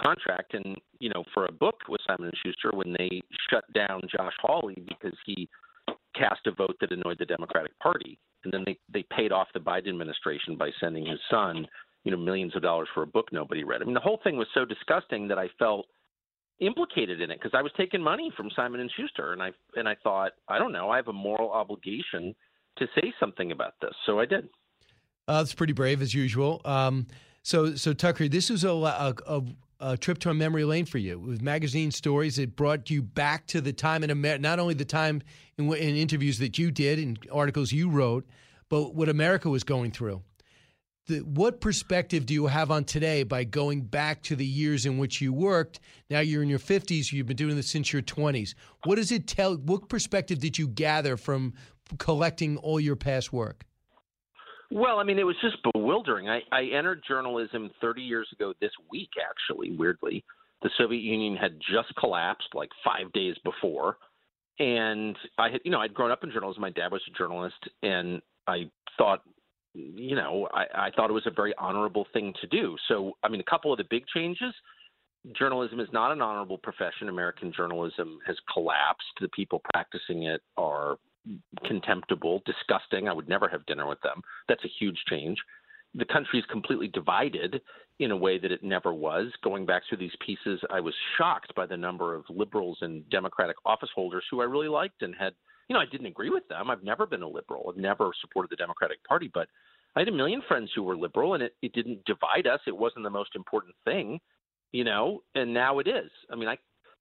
contract and you know for a book with Simon and Schuster when they shut down Josh Hawley because he cast a vote that annoyed the Democratic Party and then they they paid off the Biden administration by sending his son you know millions of dollars for a book nobody read. I mean the whole thing was so disgusting that I felt implicated in it because I was taking money from Simon and Schuster and I and I thought I don't know I have a moral obligation to say something about this so I did. Uh, that's pretty brave as usual. Um, so, so Tucker, this was a, a, a, trip to a memory lane for you with magazine stories. It brought you back to the time in America, not only the time in, in interviews that you did and articles you wrote, but what America was going through. The, what perspective do you have on today by going back to the years in which you worked? Now you're in your 50s, you've been doing this since your 20s. What does it tell? What perspective did you gather from collecting all your past work? Well, I mean, it was just bewildering. I, I entered journalism 30 years ago this week, actually, weirdly. The Soviet Union had just collapsed like five days before. And I had, you know, I'd grown up in journalism. My dad was a journalist. And I thought, you know, I, I thought it was a very honorable thing to do. So, I mean, a couple of the big changes journalism is not an honorable profession. American journalism has collapsed. The people practicing it are contemptible, disgusting. I would never have dinner with them. That's a huge change. The country is completely divided in a way that it never was. Going back through these pieces, I was shocked by the number of liberals and Democratic office holders who I really liked and had, you know, I didn't agree with them. I've never been a liberal. I've never supported the Democratic Party, but I had a million friends who were liberal, and it, it didn't divide us. It wasn't the most important thing, you know. And now it is. I mean, I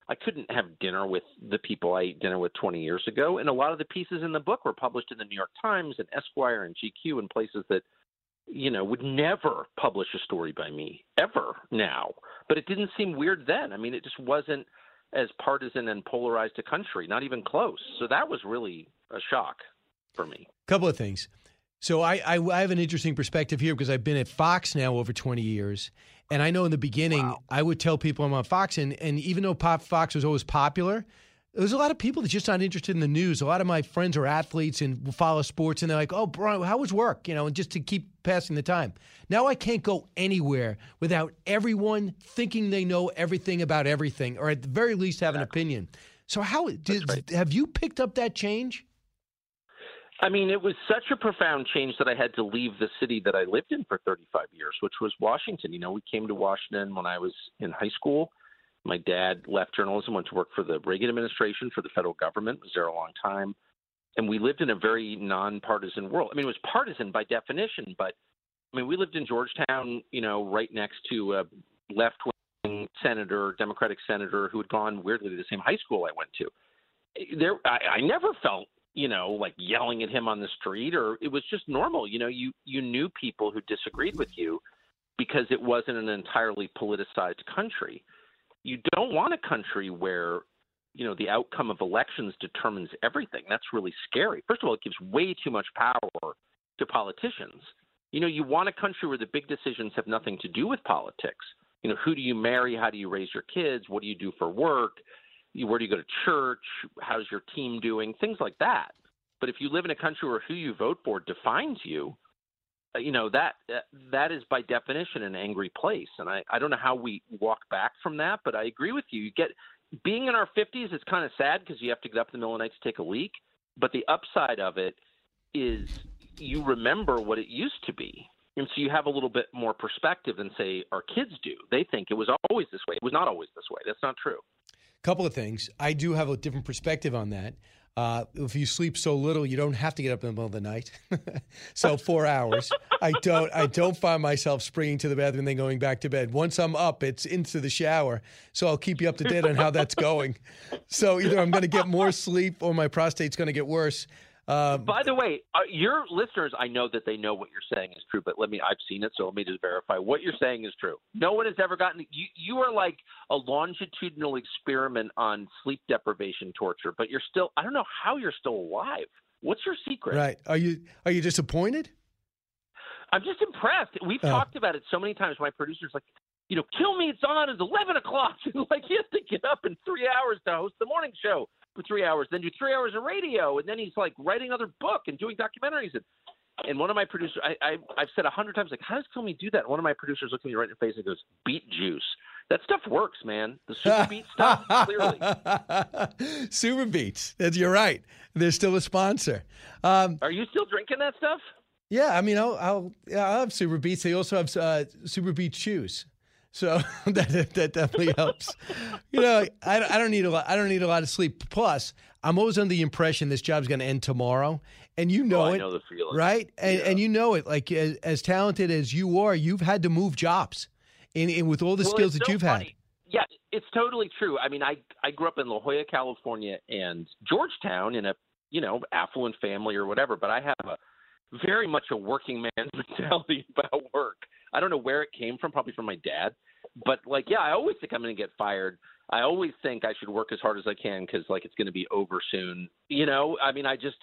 I couldn't have dinner with the people I ate dinner with 20 years ago, and a lot of the pieces in the book were published in the New York Times and Esquire and GQ and places that you know would never publish a story by me ever now. But it didn't seem weird then. I mean, it just wasn't as partisan and polarized a country, not even close. So that was really a shock for me. Couple of things. So I, I, I have an interesting perspective here because I've been at Fox now over 20 years, and I know in the beginning wow. I would tell people I'm on Fox, and and even though Pop Fox was always popular, there's a lot of people that's just not interested in the news. A lot of my friends are athletes and follow sports, and they're like, "Oh, bro, how was work?" You know, and just to keep passing the time. Now I can't go anywhere without everyone thinking they know everything about everything, or at the very least have an opinion. So how did, right. have you picked up that change? I mean, it was such a profound change that I had to leave the city that I lived in for 35 years, which was Washington. You know, we came to Washington when I was in high school. My dad left journalism, went to work for the Reagan administration, for the federal government, was there a long time. And we lived in a very nonpartisan world. I mean, it was partisan by definition, but I mean, we lived in Georgetown, you know, right next to a left wing senator, Democratic senator, who had gone weirdly to the same high school I went to. There, I, I never felt you know, like yelling at him on the street, or it was just normal. You know, you you knew people who disagreed with you because it wasn't an entirely politicized country. You don't want a country where you know the outcome of elections determines everything. That's really scary. First of all, it gives way too much power to politicians. You know, you want a country where the big decisions have nothing to do with politics. You know, who do you marry? How do you raise your kids? What do you do for work? Where do you go to church? How's your team doing? Things like that. But if you live in a country where who you vote for defines you, uh, you know that that is by definition an angry place. And I, I don't know how we walk back from that, but I agree with you. You get being in our 50s is kind of sad because you have to get up in the middle of the night to take a leak. But the upside of it is you remember what it used to be. And so you have a little bit more perspective than, say, our kids do. They think it was always this way. It was not always this way. That's not true couple of things. I do have a different perspective on that. Uh, if you sleep so little, you don't have to get up in the middle of the night. so four hours. I don't. I don't find myself springing to the bathroom and then going back to bed. Once I'm up, it's into the shower. So I'll keep you up to date on how that's going. So either I'm going to get more sleep or my prostate's going to get worse. Um, By the way, uh, your listeners, I know that they know what you're saying is true, but let me, I've seen it, so let me just verify. What you're saying is true. No one has ever gotten, you, you are like a longitudinal experiment on sleep deprivation torture, but you're still, I don't know how you're still alive. What's your secret? Right. Are you, are you disappointed? I'm just impressed. We've oh. talked about it so many times. My producer's like, you know, kill me. It's on. It's 11 o'clock. like, he has to get up in three hours to host the morning show for three hours, then do three hours of radio, and then he's like writing another book and doing documentaries. And, and one of my producers, I, I, I've said a hundred times, like, how does Me do that? And one of my producers looks at me right in the face and goes, beet juice. That stuff works, man. The super beet stuff, clearly. super beets. You're right. They're still a sponsor. Um, Are you still drinking that stuff? Yeah, I mean, I'll, I'll, yeah, I'll have super beets. They also have uh, super beet chews. So that that definitely helps. you know, I, I don't need a lot. I don't need a lot of sleep. Plus, I'm always under the impression this job's going to end tomorrow, and you know oh, it, know right? And yeah. and you know it. Like as, as, talented as you are, you've had to move jobs, and, and with all the well, skills that so you've funny. had. Yeah, it's totally true. I mean, I I grew up in La Jolla, California, and Georgetown in a you know affluent family or whatever, but I have a very much a working man's mentality about work. I don't know where it came from, probably from my dad. But like, yeah, I always think I'm going to get fired. I always think I should work as hard as I can because like it's going to be over soon. You know, I mean, I just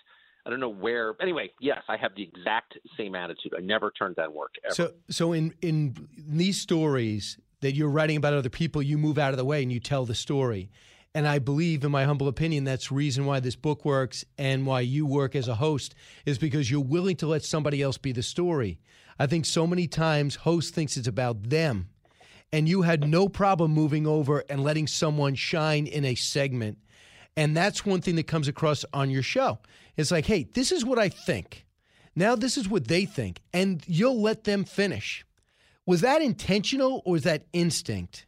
I don't know where. Anyway, yes, I have the exact same attitude. I never turned down work ever. So, so in in these stories that you're writing about other people, you move out of the way and you tell the story. And I believe, in my humble opinion, that's the reason why this book works and why you work as a host is because you're willing to let somebody else be the story. I think so many times host thinks it's about them, and you had no problem moving over and letting someone shine in a segment. And that's one thing that comes across on your show. It's like, hey, this is what I think. Now this is what they think, and you'll let them finish. Was that intentional or was that instinct?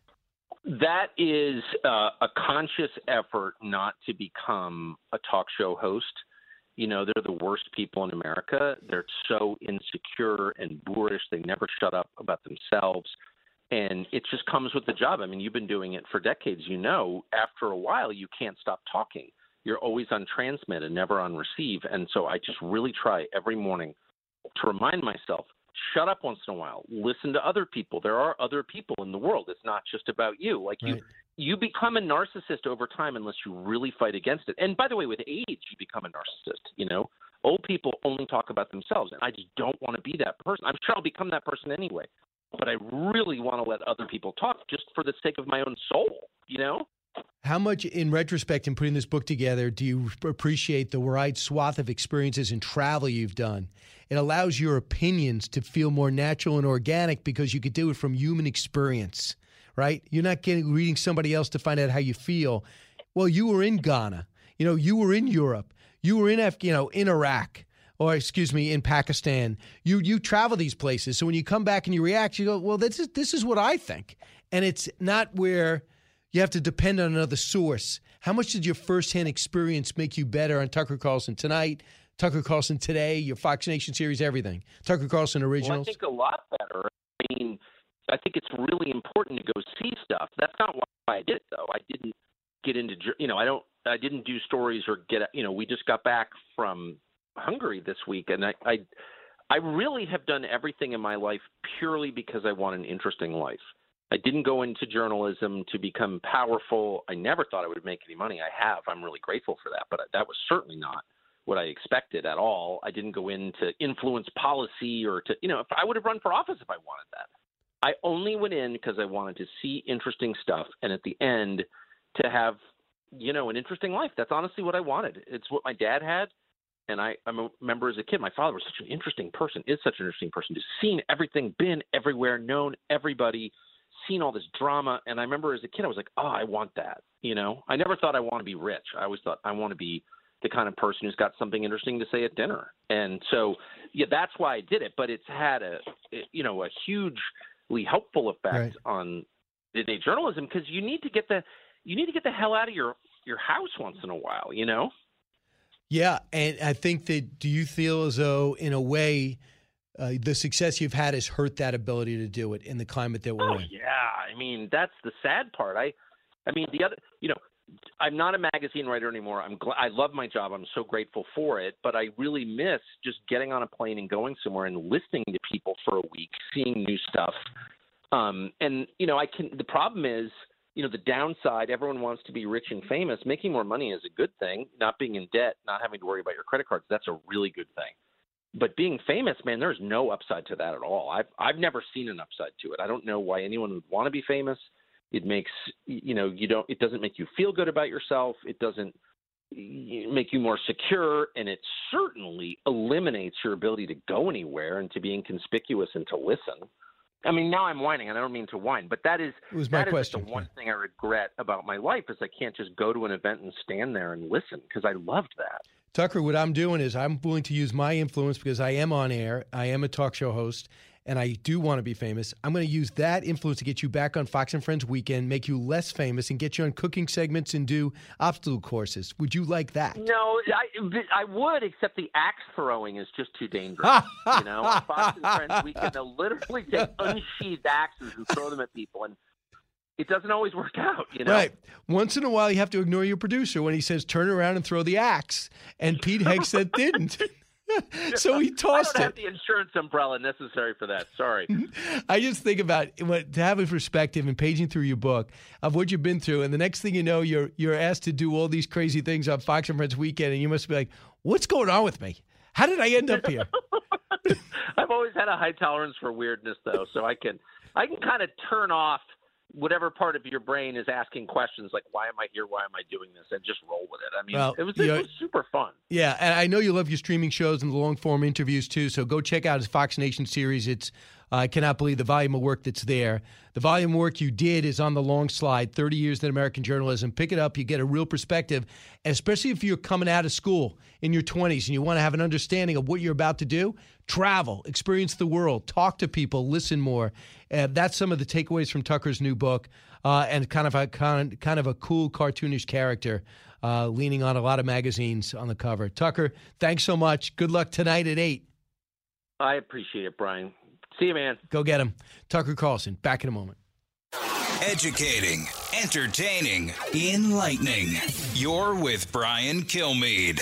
That is uh, a conscious effort not to become a talk show host. You know, they're the worst people in America. They're so insecure and boorish. They never shut up about themselves. And it just comes with the job. I mean, you've been doing it for decades. You know, after a while, you can't stop talking. You're always on transmit and never on receive. And so I just really try every morning to remind myself shut up once in a while listen to other people. There are other people in the world. It's not just about you. Like you you become a narcissist over time unless you really fight against it. And by the way with age you become a narcissist you know? Old people only talk about themselves and i just don't want to be that person. I'm sure i'll become that person anyway but i really want to let other people talk just for the sake of my own soul you know How much, in retrospect, in putting this book together, do you appreciate the wide swath of experiences and travel you've done? It allows your opinions to feel more natural and organic because you could do it from human experience, right? You're not getting reading somebody else to find out how you feel. Well, you were in Ghana, you know, you were in Europe, you were in, Af- you know, in Iraq. Or excuse me, in Pakistan, you you travel these places. So when you come back and you react, you go, "Well, this is this is what I think," and it's not where you have to depend on another source. How much did your firsthand experience make you better on Tucker Carlson tonight, Tucker Carlson today, your Fox Nation series, everything? Tucker Carlson Well, I think a lot better. I mean, I think it's really important to go see stuff. That's not why I did it, though. I didn't get into, you know, I don't, I didn't do stories or get, you know, we just got back from Hungary this week, and I, I, I really have done everything in my life purely because I want an interesting life. I didn't go into journalism to become powerful. I never thought I would make any money. I have. I'm really grateful for that, but that was certainly not what I expected at all. I didn't go in to influence policy or to, you know, if I would have run for office if I wanted that. I only went in because I wanted to see interesting stuff and at the end to have, you know, an interesting life. That's honestly what I wanted. It's what my dad had. And I, I remember as a kid, my father was such an interesting person, is such an interesting person, just seen everything, been everywhere, known everybody, seen all this drama. And I remember as a kid, I was like, oh, I want that. You know, I never thought I want to be rich. I always thought I want to be the kind of person who's got something interesting to say at dinner. And so, yeah, that's why I did it. But it's had a, you know, a hugely helpful effect Right. on the day journalism because you need to get the, you need to get the hell out of your your house once in a while. You know. Yeah, and I think that do you feel as though, in a way, uh, the success you've had has hurt that ability to do it in the climate that we're Oh in? yeah, I mean that's the sad part. I, I mean the other, you know, I'm not a magazine writer anymore. I'm glad. I love my job. I'm so grateful for it. But I really miss just getting on a plane and going somewhere and listening to people for a week, seeing new stuff. Um, and you know, I can. The problem is, you know, the downside. Everyone wants to be rich and famous. Making more money is a good thing. Not being in debt, not having to worry about your credit cards. That's a really good thing but being famous, man, there's no upside to that at all. I've I've never seen an upside to it. I don't know why anyone would want to be famous. It makes you know you don't. It doesn't make you feel good about yourself. It doesn't make you more secure, and it certainly eliminates your ability to go anywhere and to be inconspicuous and to listen. I mean, now I'm whining, and I don't mean to whine, but that is It was my that is question, the one thing I regret about my life is I can't just go to an event and stand there and listen because I loved that. Tucker, what I'm doing is I'm willing to use my influence because I am on air, I am a talk show host, and I do want to be famous. I'm going to use that influence to get you back on Fox and Friends weekend, make you less famous, and get you on cooking segments and do obstacle courses. Would you like that? No, I, I would, except the axe throwing is just too dangerous. you know, on Fox and Friends weekend, they'll literally take unsheathed axes and throw them at people, and it doesn't always work out. You know, Right. Once in a while, you have to ignore your producer when he says, turn around and throw the axe. And Pete Hegseth didn't. so he tossed I don't it. have the insurance umbrella necessary for that. Sorry. I just think about what to have a perspective and paging through your book of what you've been through, and the next thing you know, you're you're asked to do all these crazy things on Fox and Friends weekend, and you must be like, "What's going on with me? How did I end up here?" I've always had a high tolerance for weirdness, though, so I can I can kind of turn off whatever part of your brain is asking questions like why am I here, why am I doing this, and just roll with it. I mean, Well, it was it was super fun. Yeah, and I know you love your streaming shows and the long form interviews too. So go check out his Fox Nation series. It's I cannot believe the volume of work that's there. The volume of work you did is on the long slide. Thirty years in American journalism. Pick it up. You get a real perspective, especially if you're coming out of school in your twenties and you want to have an understanding of what you're about to do. Travel, experience the world, talk to people, listen more. Uh, that's some of the takeaways from Tucker's new book, uh, and kind of a kind, kind of a cool cartoonish character. uh, leaning on a lot of magazines on the cover. Tucker, thanks so much. Good luck tonight at 8. I appreciate it, Brian. See you, man. Go get him. Tucker Carlson, back in a moment. Educating, entertaining, enlightening. You're with Brian Kilmeade.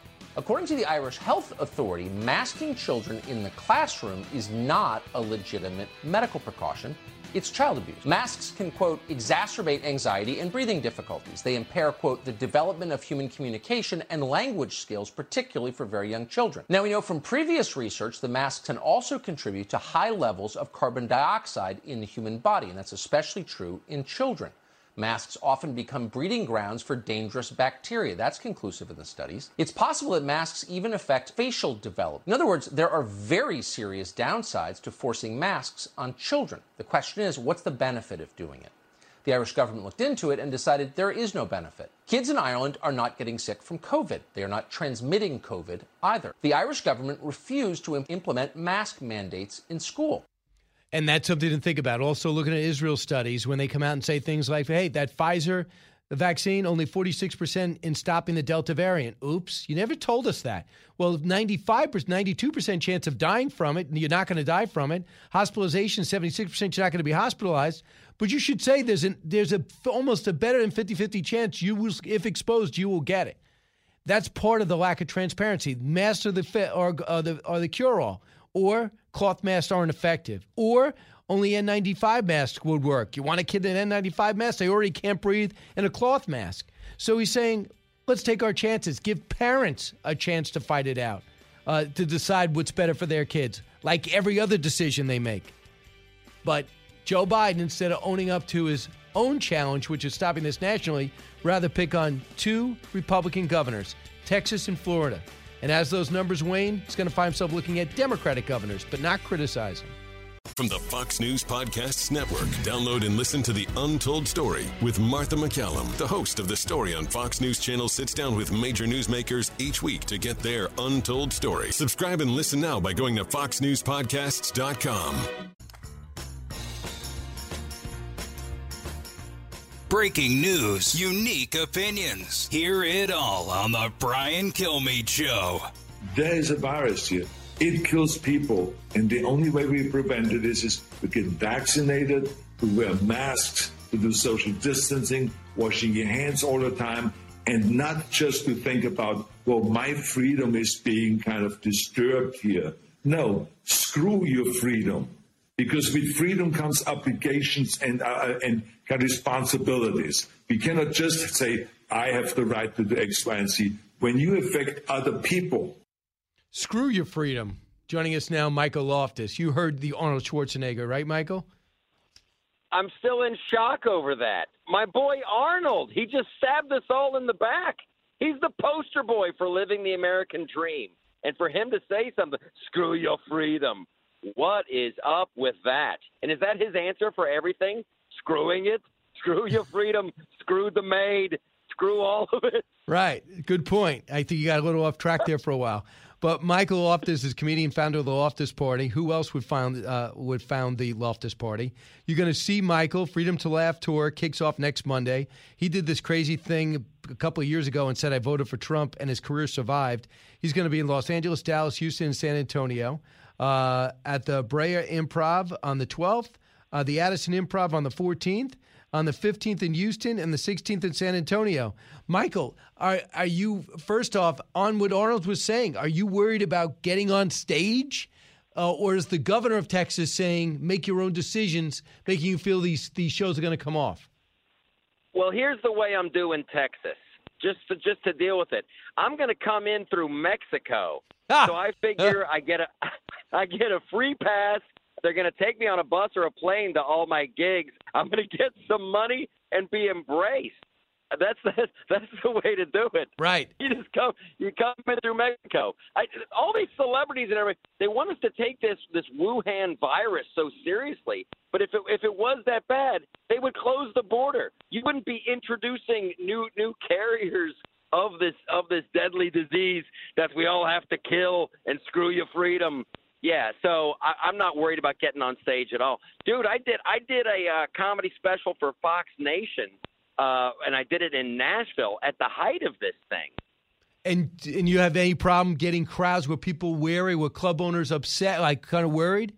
According to the Irish Health Authority, masking children in the classroom is not a legitimate medical precaution. It's child abuse. Masks can, quote, exacerbate anxiety and breathing difficulties. They impair, quote, the development of human communication and language skills, particularly for very young children. Now, we know from previous research the masks can also contribute to high levels of carbon dioxide in the human body, and that's especially true in children. Masks often become breeding grounds for dangerous bacteria. That's conclusive in the studies. It's possible that masks even affect facial development. In other words, there are very serious downsides to forcing masks on children. The question is, what's the benefit of doing it? The Irish government looked into it and decided there is no benefit. Kids in Ireland are not getting sick from COVID. They are not transmitting COVID either. The Irish government refused to implement mask mandates in school. And that's something to think about. Also, looking at Israel studies, when they come out and say things like, hey, that Pfizer vaccine, only 46% in stopping the Delta variant. Oops, you never told us that. Well, 95%, 92% chance of dying from it, and you're not going to die from it. Hospitalization, 76% you're not going to be hospitalized. But you should say there's, an, there's a, almost a better than 50 50 chance you will, if exposed, you will get it. That's part of the lack of transparency. Master the, are, or the, are the cure all or cloth masks aren't effective, or only N95 masks would work. You want a kid in an N95 mask? They already can't breathe in a cloth mask. So he's saying, let's take our chances. Give parents a chance to fight it out, uh, to decide what's better for their kids, like every other decision they make. But Joe Biden, instead of owning up to his own challenge, which is stopping this nationally, rather pick on two Republican governors, Texas and Florida. And as those numbers wane, he's going to find himself looking at Democratic governors, but not criticizing. From the Fox News Podcasts Network, download and listen to The Untold Story with Martha MacCallum. The host of The Story on Fox News Channel sits down with major newsmakers each week to get their untold story. Subscribe and listen now by going to foxnewspodcasts.com. Breaking news, unique opinions. Hear it all on The Brian Kilmeade Show. There is a virus here. It kills people. And the only way we prevent it is, is we get vaccinated, we wear masks, to do social distancing, washing your hands all the time, and not just to think about, well, my freedom is being kind of disturbed here. No, screw your freedom. Because with freedom comes obligations and, uh, and responsibilities. We cannot just say, I have the right to do X, Y, and Z. When you affect other people, screw your freedom. Joining us now, Michael Loftus. You heard the Arnold Schwarzenegger, right, Michael? I'm still in shock over that. My boy Arnold, he just stabbed us all in the back. He's the poster boy for living the American dream. And for him to say something, screw your freedom. What is up with that? And is that his answer for everything? Screwing it? Screw your freedom. screw the maid. Screw all of it. Right. Good point. I think you got a little off track there for a while. But Michael Loftus is comedian, founder of the Loftus Party. Who else would found uh, would found the Loftus Party? You're going to see Michael. Freedom to Laugh tour kicks off next Monday. He did this crazy thing a couple of years ago and said I voted for Trump, and his career survived. He's going to be in Los Angeles, Dallas, Houston, and San Antonio uh, at the Brea Improv on the 12th, uh, the Addison Improv on the 14th, on the 15th in Houston, and the 16th in San Antonio. Michael, are are you first off on what Arnold was saying? Are you worried about getting on stage? Uh, or is the governor of Texas saying make your own decisions, making you feel these these shows are going to come off? Well, here's the way I'm doing Texas just to, just to deal with it. I'm going to come in through Mexico, ah. so I figure I get a I get a free pass. They're going to take me on a bus or a plane to all my gigs. I'm going to get some money and be embraced. That's the that's the way to do it. Right. You just come you come in through Mexico. I, all these celebrities and everything they want us to take this this Wuhan virus so seriously. But if it if it was that bad, they would close the border. You wouldn't be introducing new new carriers of this of this deadly disease that we all have to kill and screw your freedom. Yeah, so I, I'm not worried about getting on stage at all, dude. I did I did a uh, comedy special for Fox Nation, uh, and I did it in Nashville at the height of this thing. And and you have any problem getting crowds Were people weary, Were club owners upset, like kind of worried?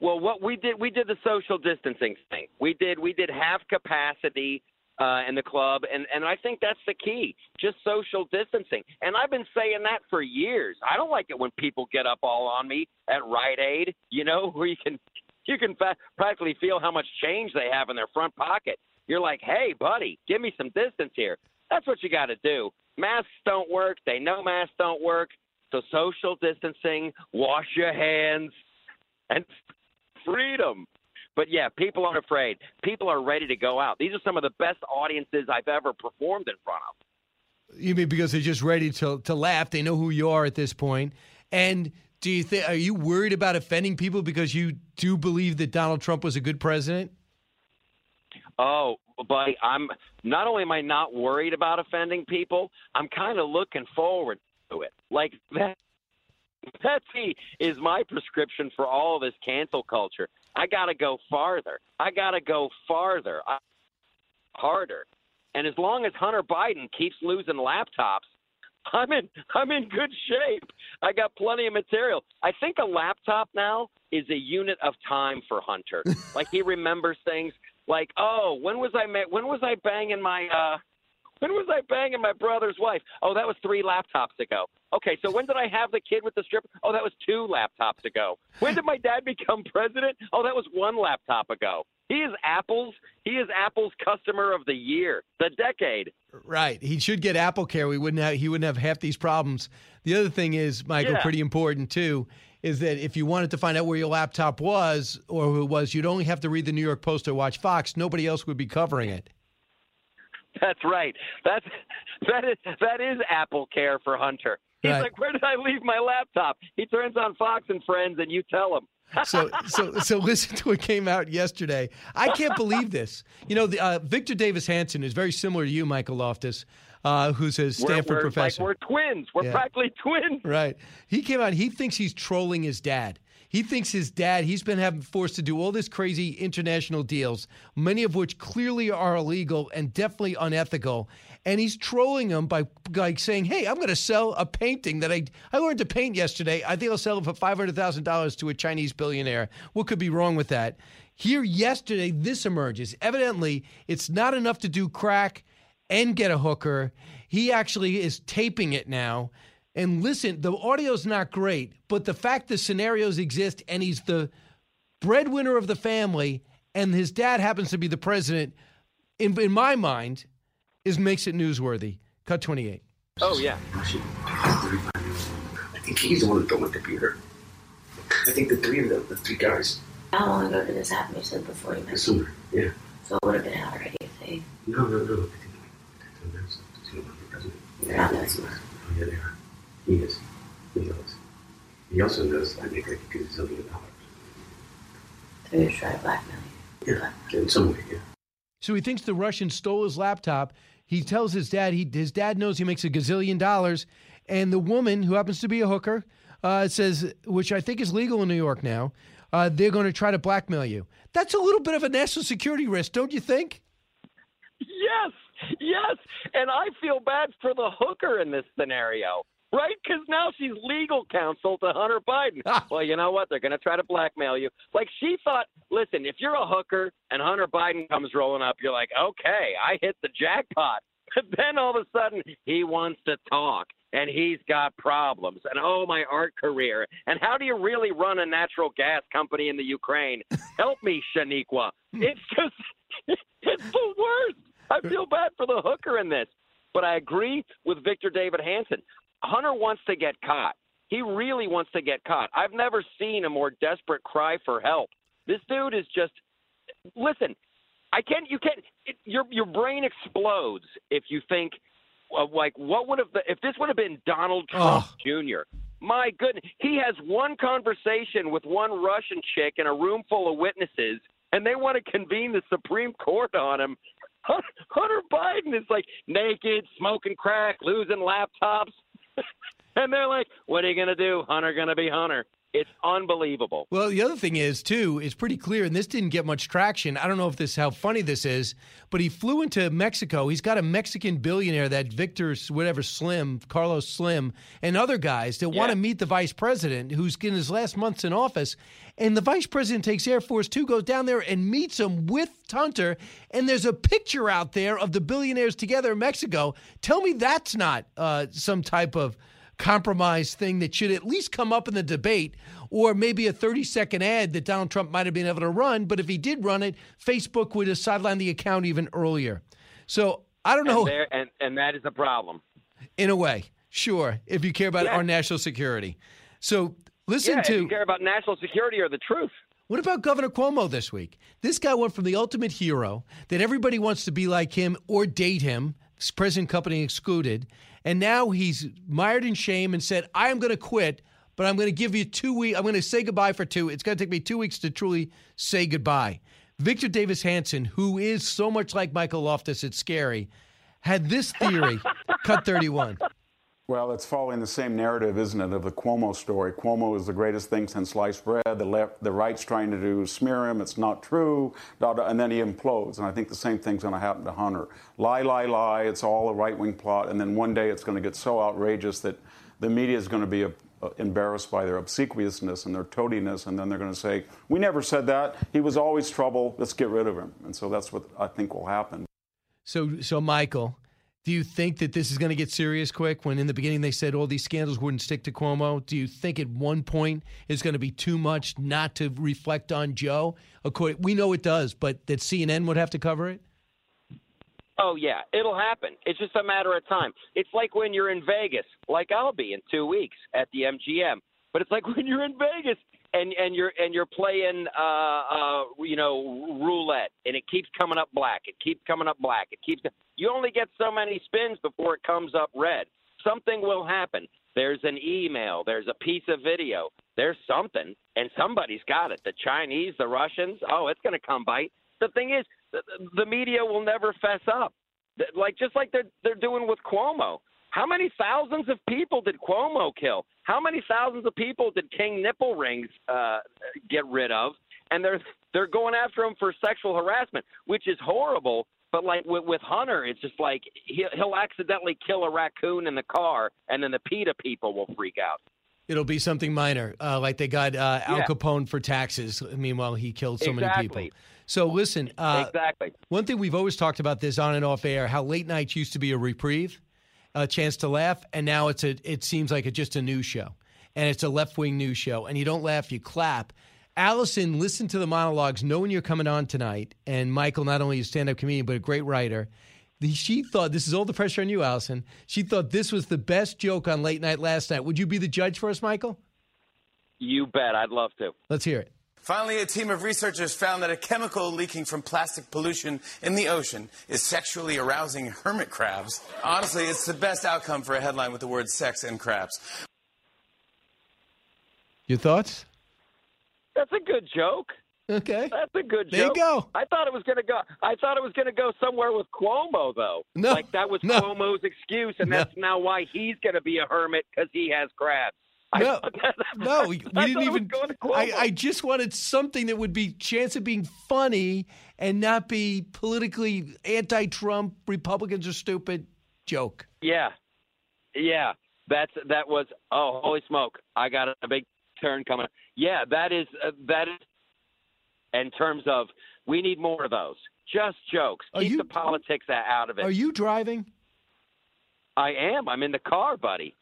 Well, what we did, we did the social distancing thing. We did we did half capacity uh, in the club, and and I think that's the key, just social distancing. And I've been saying that for years. I don't like it when people get up all on me at Rite Aid, you know, where you can you can fa- practically feel how much change they have in their front pocket. You're like, hey, buddy, give me some distance here. That's what you got to do. Masks don't work. They know masks don't work. So social distancing, wash your hands, and freedom. But yeah, people aren't afraid. People are ready to go out. These are some of the best audiences I've ever performed in front of. You mean because they're just ready to to laugh? They know who you are at this point. And do you think are you worried about offending people because you do believe that Donald Trump was a good president? Oh, buddy, I'm not only am I not worried about offending people, I'm kind of looking forward to it. Like that Pepsi is my prescription for all of this cancel culture. I got to go farther. I got to go farther, I, harder. And as long as Hunter Biden keeps losing laptops, I'm in I'm in good shape. I got plenty of material. I think a laptop now is a unit of time for Hunter. like he remembers things like, "Oh, when was I ma- when was I banging my uh when was I banging my brother's wife? Oh, that was three laptops ago. Okay, so when did I have the kid with the strip? Oh, that was two laptops ago. When did my dad become president? Oh, that was one laptop ago. He is Apple's. He is Apple's customer of the year, the decade. Right. He should get Apple Care. We wouldn't have, he wouldn't have half these problems. The other thing is, Michael, Yeah. pretty important too, is that if you wanted to find out where your laptop was or who it was, you'd only have to read the New York Post or watch Fox. Nobody else would be covering it. That's right. That's that is that is Apple Care for Hunter. He's Right. like, where did I leave my laptop? He turns on Fox and Friends, and you tell him. So, so, so listen to what came out yesterday. I can't believe this. You know, the, uh, Victor Davis Hanson is very similar to you, Michael Loftus, uh, who's a Stanford we're, we're, professor. Like we're twins. We're Yeah. practically twins. Right. He came out. He thinks he's trolling his dad. He thinks his dad. He's been having forced to do all this crazy international deals, many of which clearly are illegal and definitely unethical. And he's trolling him by like saying, "Hey, I'm going to sell a painting that I I learned to paint yesterday. I think I'll sell it for five hundred thousand dollars to a Chinese billionaire. What could be wrong with that?" Here yesterday, this emerges. Evidently, it's not enough to do crack and get a hooker. He actually is taping it now. And listen, the audio's not great, but the fact the scenarios exist and he's the breadwinner of the family and his dad happens to be the president, in, in my mind, is makes it newsworthy. Cut 28. Oh yeah. I think he's the one who built my computer. I think the three of them, the three guys. How long ago did this happen? You said before you met me. Sooner, yeah. So it would have been out already if they. No, no, no. I think they announced it. He's gonna run for president. They're not that smart. Oh, yeah, they are. He is. He knows. He also knows I make like a gazillion dollars. They're going to try to blackmail you. Yeah, in some way, yeah. So he thinks the Russians stole his laptop. He tells his dad, he, his dad knows he makes a gazillion dollars. And the woman, who happens to be a hooker, uh, says, which I think is legal in New York now, uh, they're going to try to blackmail you. That's a little bit of a national security risk, don't you think? Yes, yes. And I feel bad for the hooker in this scenario, right? Because now she's legal counsel to Hunter Biden. Ah. well, you know what? They're going to try to blackmail you. Like she thought, listen, if you're a hooker and Hunter Biden comes rolling up, you're like, okay, I hit the jackpot. But then all of a sudden, he wants to talk. And he's got problems. And oh, my art career. And how do you really run a natural gas company in the Ukraine? Help me, Shaniqua. Hmm. It's just, it's the worst. I feel bad for the hooker in this. But I agree with Victor David Hanson. Hunter wants to get caught. He really wants to get caught. I've never seen a more desperate cry for help. This dude is just listen. I can't. You can't. It, your your brain explodes if you think of like what would have the, if this would have been Donald Trump Jr. My goodness, he has one conversation with one Russian chick in a room full of witnesses, and they want to convene the Supreme Court on him. Hunter Biden is like naked, smoking crack, losing laptops, and they're like, "What are you gonna do? Hunter gonna be Hunter." It's unbelievable. Well, the other thing is too, it's pretty clear, and this didn't get much traction. I don't know if this how funny this is, but he flew into Mexico. He's got a Mexican billionaire, that Victor whatever Slim, Carlos Slim, and other guys that want to meet the vice president, who's in his last months in office. And the vice president takes Air Force Two, goes down there and meets him with Hunter. And there's a picture out there of the billionaires together in Mexico. Tell me that's not uh, some type of compromise thing that should at least come up in the debate, or maybe a 30 second ad that Donald Trump might have been able to run. But if he did run it, Facebook would have sidelined the account even earlier. So I don't know. And, there, and, and that is a problem. In a way, sure, if you care about Yeah. our national security. So listen yeah, to. if you care about national security or the truth. What about Governor Cuomo this week? This guy went from the ultimate hero that everybody wants to be like him or date him, present company excluded, and now he's mired in shame and said, "I am going to quit, but I'm going to give you two weeks. I'm going to say goodbye for two. It's going to take me two weeks to truly say goodbye." Victor Davis Hanson, who is so much like Michael Loftus, it's scary, had this theory. cut 31. Well, it's following the same narrative, isn't it, of the Cuomo story. Cuomo is the greatest thing since sliced bread. The left, the right's trying to do smear him. It's not true. Da, da, and then he implodes. And I think the same thing's going to happen to Hunter. Lie, lie, lie. It's all a right-wing plot. And then one day it's going to get so outrageous that the media is going to be uh, embarrassed by their obsequiousness and their toadiness. And then they're going to say, "We never said that. He was always trouble. Let's get rid of him." And so that's what I think will happen. So, so Michael, do you think that this is going to get serious quick? When in the beginning they said all these scandals wouldn't stick to Cuomo, do you think at one point it's going to be too much not to reflect on Joe? We know it does, but that CNN would have to cover it. Oh yeah, it'll happen. It's just a matter of time. It's like when you're in Vegas, like I'll be in two weeks at the MGM. But it's like when you're in Vegas and and you're and you're playing uh uh you know roulette and it keeps coming up black. It keeps coming up black. It keeps you only get so many spins before it comes up red. Something will happen. There's an email, there's a piece of video, there's something and somebody's got it. The Chinese, the Russians, oh, it's going to come bite. The thing is the, the media will never fess up. Like just like they're they're doing with Cuomo. How many thousands of people did Cuomo kill? How many thousands of people did King Nipple Rings uh, get rid of? And they're they're going after him for sexual harassment, which is horrible. But like with, with Hunter, it's just like he'll, he'll accidentally kill a raccoon in the car, and then the PETA people will freak out. It'll be something minor, uh, like they got uh, Al Yeah. Capone for taxes. Meanwhile, he killed so many people. So listen, uh, exactly. One thing we've always talked about this on and off air, how late nights used to be a reprieve, a chance to laugh, and now it's a. It seems like it's just a news show, and it's a left wing news show, and you don't laugh, you clap. Allison, listen to the monologues, knowing you're coming on tonight, and Michael, not only a stand up comedian but a great writer. She thought this is all the pressure on you, Allison. She thought this was the best joke on late night last night. Would you be the judge for us, Michael? You bet. I'd love to. Let's hear it. Finally, a team of researchers found that a chemical leaking from plastic pollution in the ocean is sexually arousing hermit crabs. Honestly, it's the best outcome for a headline with the word sex and crabs. Your thoughts? That's a good joke. Okay. That's a good joke. There you go. I thought it was going to go. I thought it was going to go somewhere with Cuomo, though. No, like that was no. Cuomo's excuse, and No. that's now why he's going to be a hermit because he has crabs. No, no, we didn't even. going to Cuomo. I, I just wanted something that would be chance of being funny and not be politically anti-Trump. Republicans are stupid. Joke. Yeah, yeah. That's that was. Oh, holy smoke! I got a big turn coming. Yeah, that is uh, that is. In terms of, we need more of those. Just jokes. Are Keep you- the politics out of it. Are you driving? I am. I'm in the car, buddy.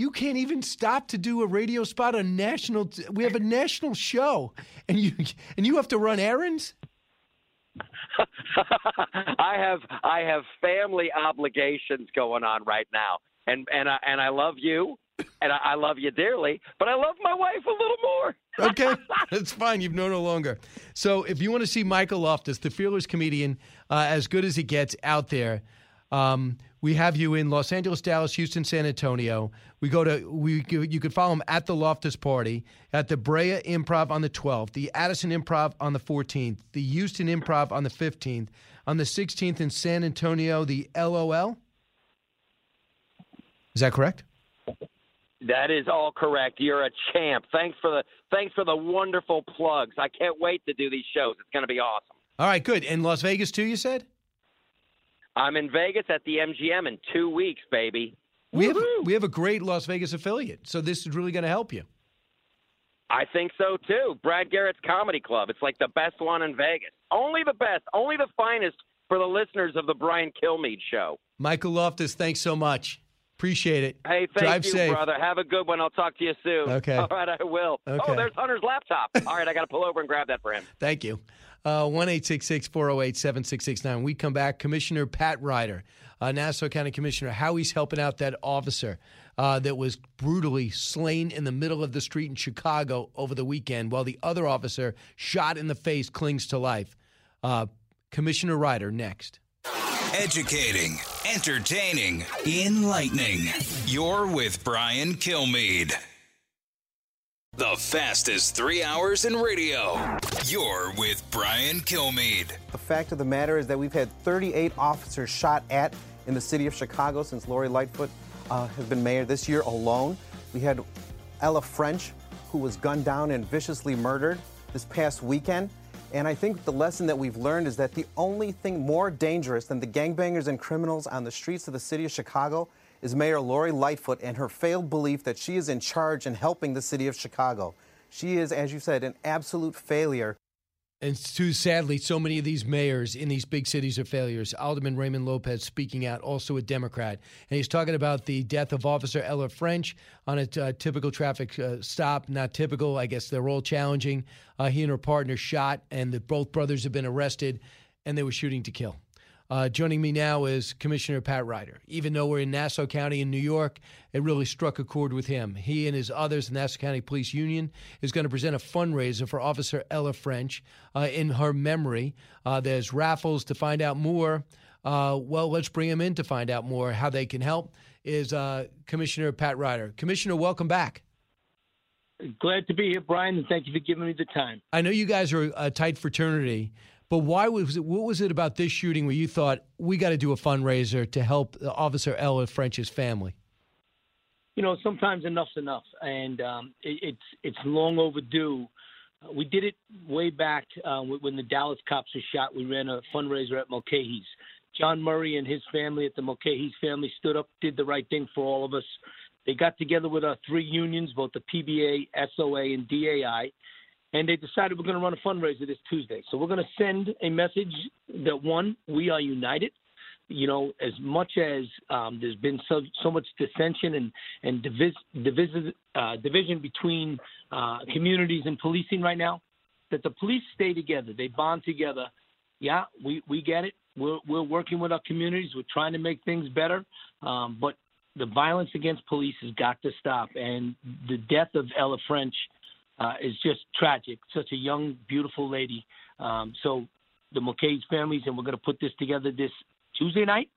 You can't even stop to do a radio spot on national. We have a national show, and you and you have to run errands. I have I have family obligations going on right now, and and I, and I love you, and I, I love you dearly, but I love my wife a little more. okay, that's fine. You've known her longer. So if you want to see Michael Loftus, the fearless comedian, uh, as good as he gets out there, um, we have you in Los Angeles, Dallas, Houston, San Antonio. We go to we you can follow him at the Loftus Party at the Brea Improv on the 12th, the Addison Improv on the 14th, the Houston Improv on the 15th, on the 16th in San Antonio, the LOL. Is that correct? That is all correct. You're a champ. Thanks for the thanks for the wonderful plugs. I can't wait to do these shows. It's going to be awesome. All right, good. And Las Vegas too, you said? I'm in Vegas at the MGM in two weeks, baby. We have we have a great Las Vegas affiliate, so this is really going to help you. I think so too. Brad Garrett's Comedy Club. It's like the best one in Vegas. Only the best. Only the finest for the listeners of the Brian Kilmeade show. Michael Loftus, thanks so much. Appreciate it. Hey, thank Drive you, safe. brother. Have a good one. I'll talk to you soon. Okay. All right, I will. Oh, okay. Oh, there's Hunter's laptop. All right, I got to pull over and grab that for him. Thank you. Uh, One eight six six four zero eight seven six six nine. We come back. Commissioner Pat Ryder, uh, Nassau County Commissioner, how he's helping out that officer uh, that was brutally slain in the middle of the street in Chicago over the weekend, while the other officer, shot in the face, clings to life. Uh, Commissioner Ryder next. Educating, entertaining, enlightening. You're with Brian Kilmeade. The fastest three hours in radio. You're with Brian Kilmeade. The fact of the matter is that we've had 38 officers shot at in the city of Chicago since Lori Lightfoot uh, has been mayor this year alone. We had Ella French, who was gunned down and viciously murdered this past weekend. And I think the lesson that we've learned is that the only thing more dangerous than the gangbangers and criminals on the streets of the city of Chicago is Mayor Lori Lightfoot and her failed belief that she is in charge and helping the city of Chicago. She is, as you said, an absolute failure. And too sadly, so many of these mayors in these big cities are failures. Alderman Raymond Lopez speaking out, also a Democrat, and he's talking about the death of Officer Ella French on a uh, typical traffic uh, stop. Not typical, I guess they're all challenging. Uh, he and her partner shot, and the, both brothers have been arrested, and they were shooting to kill. Uh, joining me now is Commissioner Pat Ryder. Even though we're in Nassau County in New York, it really struck a chord with him. He and his others, the Nassau County Police Union, is going to present a fundraiser for Officer Ella French uh, in her memory. Uh, there's raffles to find out more. Uh, well, let's bring him in to find out more how they can help. Is uh, Commissioner Pat Ryder. Commissioner, welcome back. Glad to be here, Brian, and thank you for giving me the time. I know you guys are a tight fraternity, but why was it? What was it about this shooting where you thought we got to do a fundraiser to help Officer Ella French's family? You know, sometimes enough's enough, and um, it, it's it's long overdue. Uh, we did it way back uh, when the Dallas cops were shot. We ran a fundraiser at Mulcahy's. John Murray and his family at the Mulcahy's family stood up, did the right thing for all of us. They got together with our three unions, both the PBA, SOA, and DAI, and they decided we're going to run a fundraiser this Tuesday. So we're going to send a message that one, we are united. You know, as much as um, there's been so so much dissension and and divis, divis, uh, division between uh, communities and policing right now, that the police stay together, they bond together. Yeah, we we get it. We're we're working with our communities. We're trying to make things better, um, but the violence against police has got to stop. And the death of Ella French uh, is just tragic. Such a young, beautiful lady. Um, so the Mulcahy's families, and we're going to put this together this Tuesday night,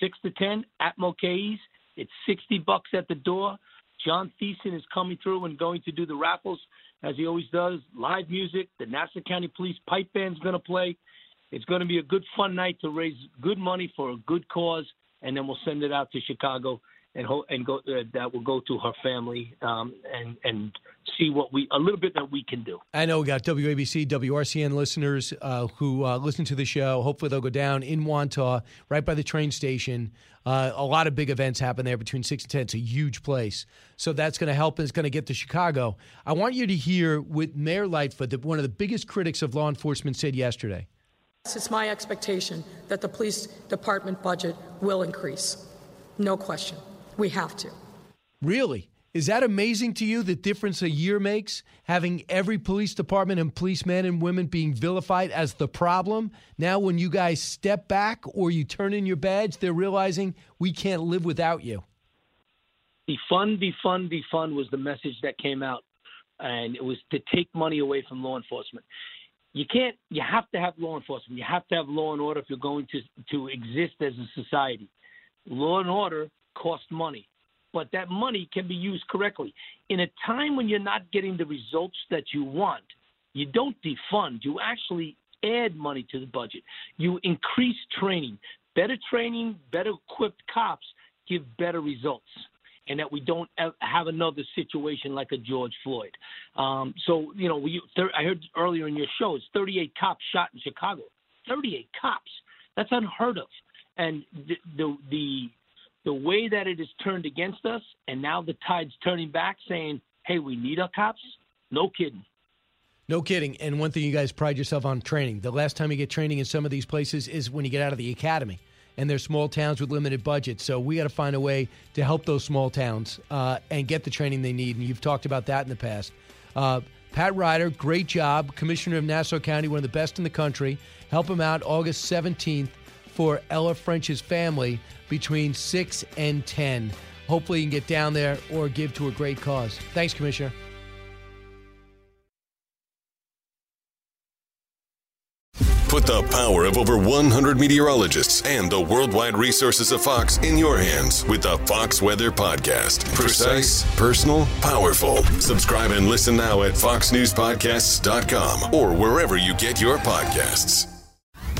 six to ten at Mulcahy's. It's sixty bucks at the door. John Thiessen is coming through and going to do the raffles as he always does. Live music. The Nassau County Police Pipe Band's going to play. It's going to be a good, fun night to raise good money for a good cause, and then we'll send it out to Chicago and ho- and go uh, that will go to her family um, and and see what we a little bit that we can do. I know we got WABC, WRCN listeners uh, who uh, listen to the show. Hopefully, they'll go down in Wantagh, right by the train station. Uh, a lot of big events happen there between six and ten. It's a huge place, so that's going to help. It's going to get to Chicago. I want you to hear what Mayor Lightfoot, that one of the biggest critics of law enforcement, said yesterday. It's my expectation that the police department budget will increase. No question. We have to. Really? Is that amazing to you, the difference a year makes? Having every police department and policemen and women being vilified as the problem? Now, when you guys step back or you turn in your badge, they're realizing we can't live without you. defund, defund, defund was the message that came out, and it was to take money away from law enforcement. You can't. You have to have law enforcement. You have to have law and order if you're going to to exist as a society. Law and order cost money, but that money can be used correctly. In a time when you're not getting the results that you want, you don't defund. You actually add money to the budget. You increase training. Better training, better equipped cops give better results and that we don't have another situation like a George Floyd. Um, so, you know, we, I heard earlier in your show, it's 38 cops shot in Chicago. 38 cops. That's unheard of. And the, the, the, the way that it is turned against us, and now the tide's turning back saying, hey, we need our cops, no kidding. No kidding. And one thing you guys pride yourself on training. The last time you get training in some of these places is when you get out of the academy and they're small towns with limited budgets. So we got to find a way to help those small towns uh, and get the training they need. And you've talked about that in the past. Uh, Pat Ryder, great job, Commissioner of Nassau County, one of the best in the country. Help him out August 17th for Ella French's family between 6 and 10. Hopefully, you can get down there or give to a great cause. Thanks, Commissioner. Put the power of over 100 meteorologists and the worldwide resources of Fox in your hands with the Fox Weather Podcast. Precise, personal, powerful. Subscribe and listen now at foxnewspodcasts.com or wherever you get your podcasts.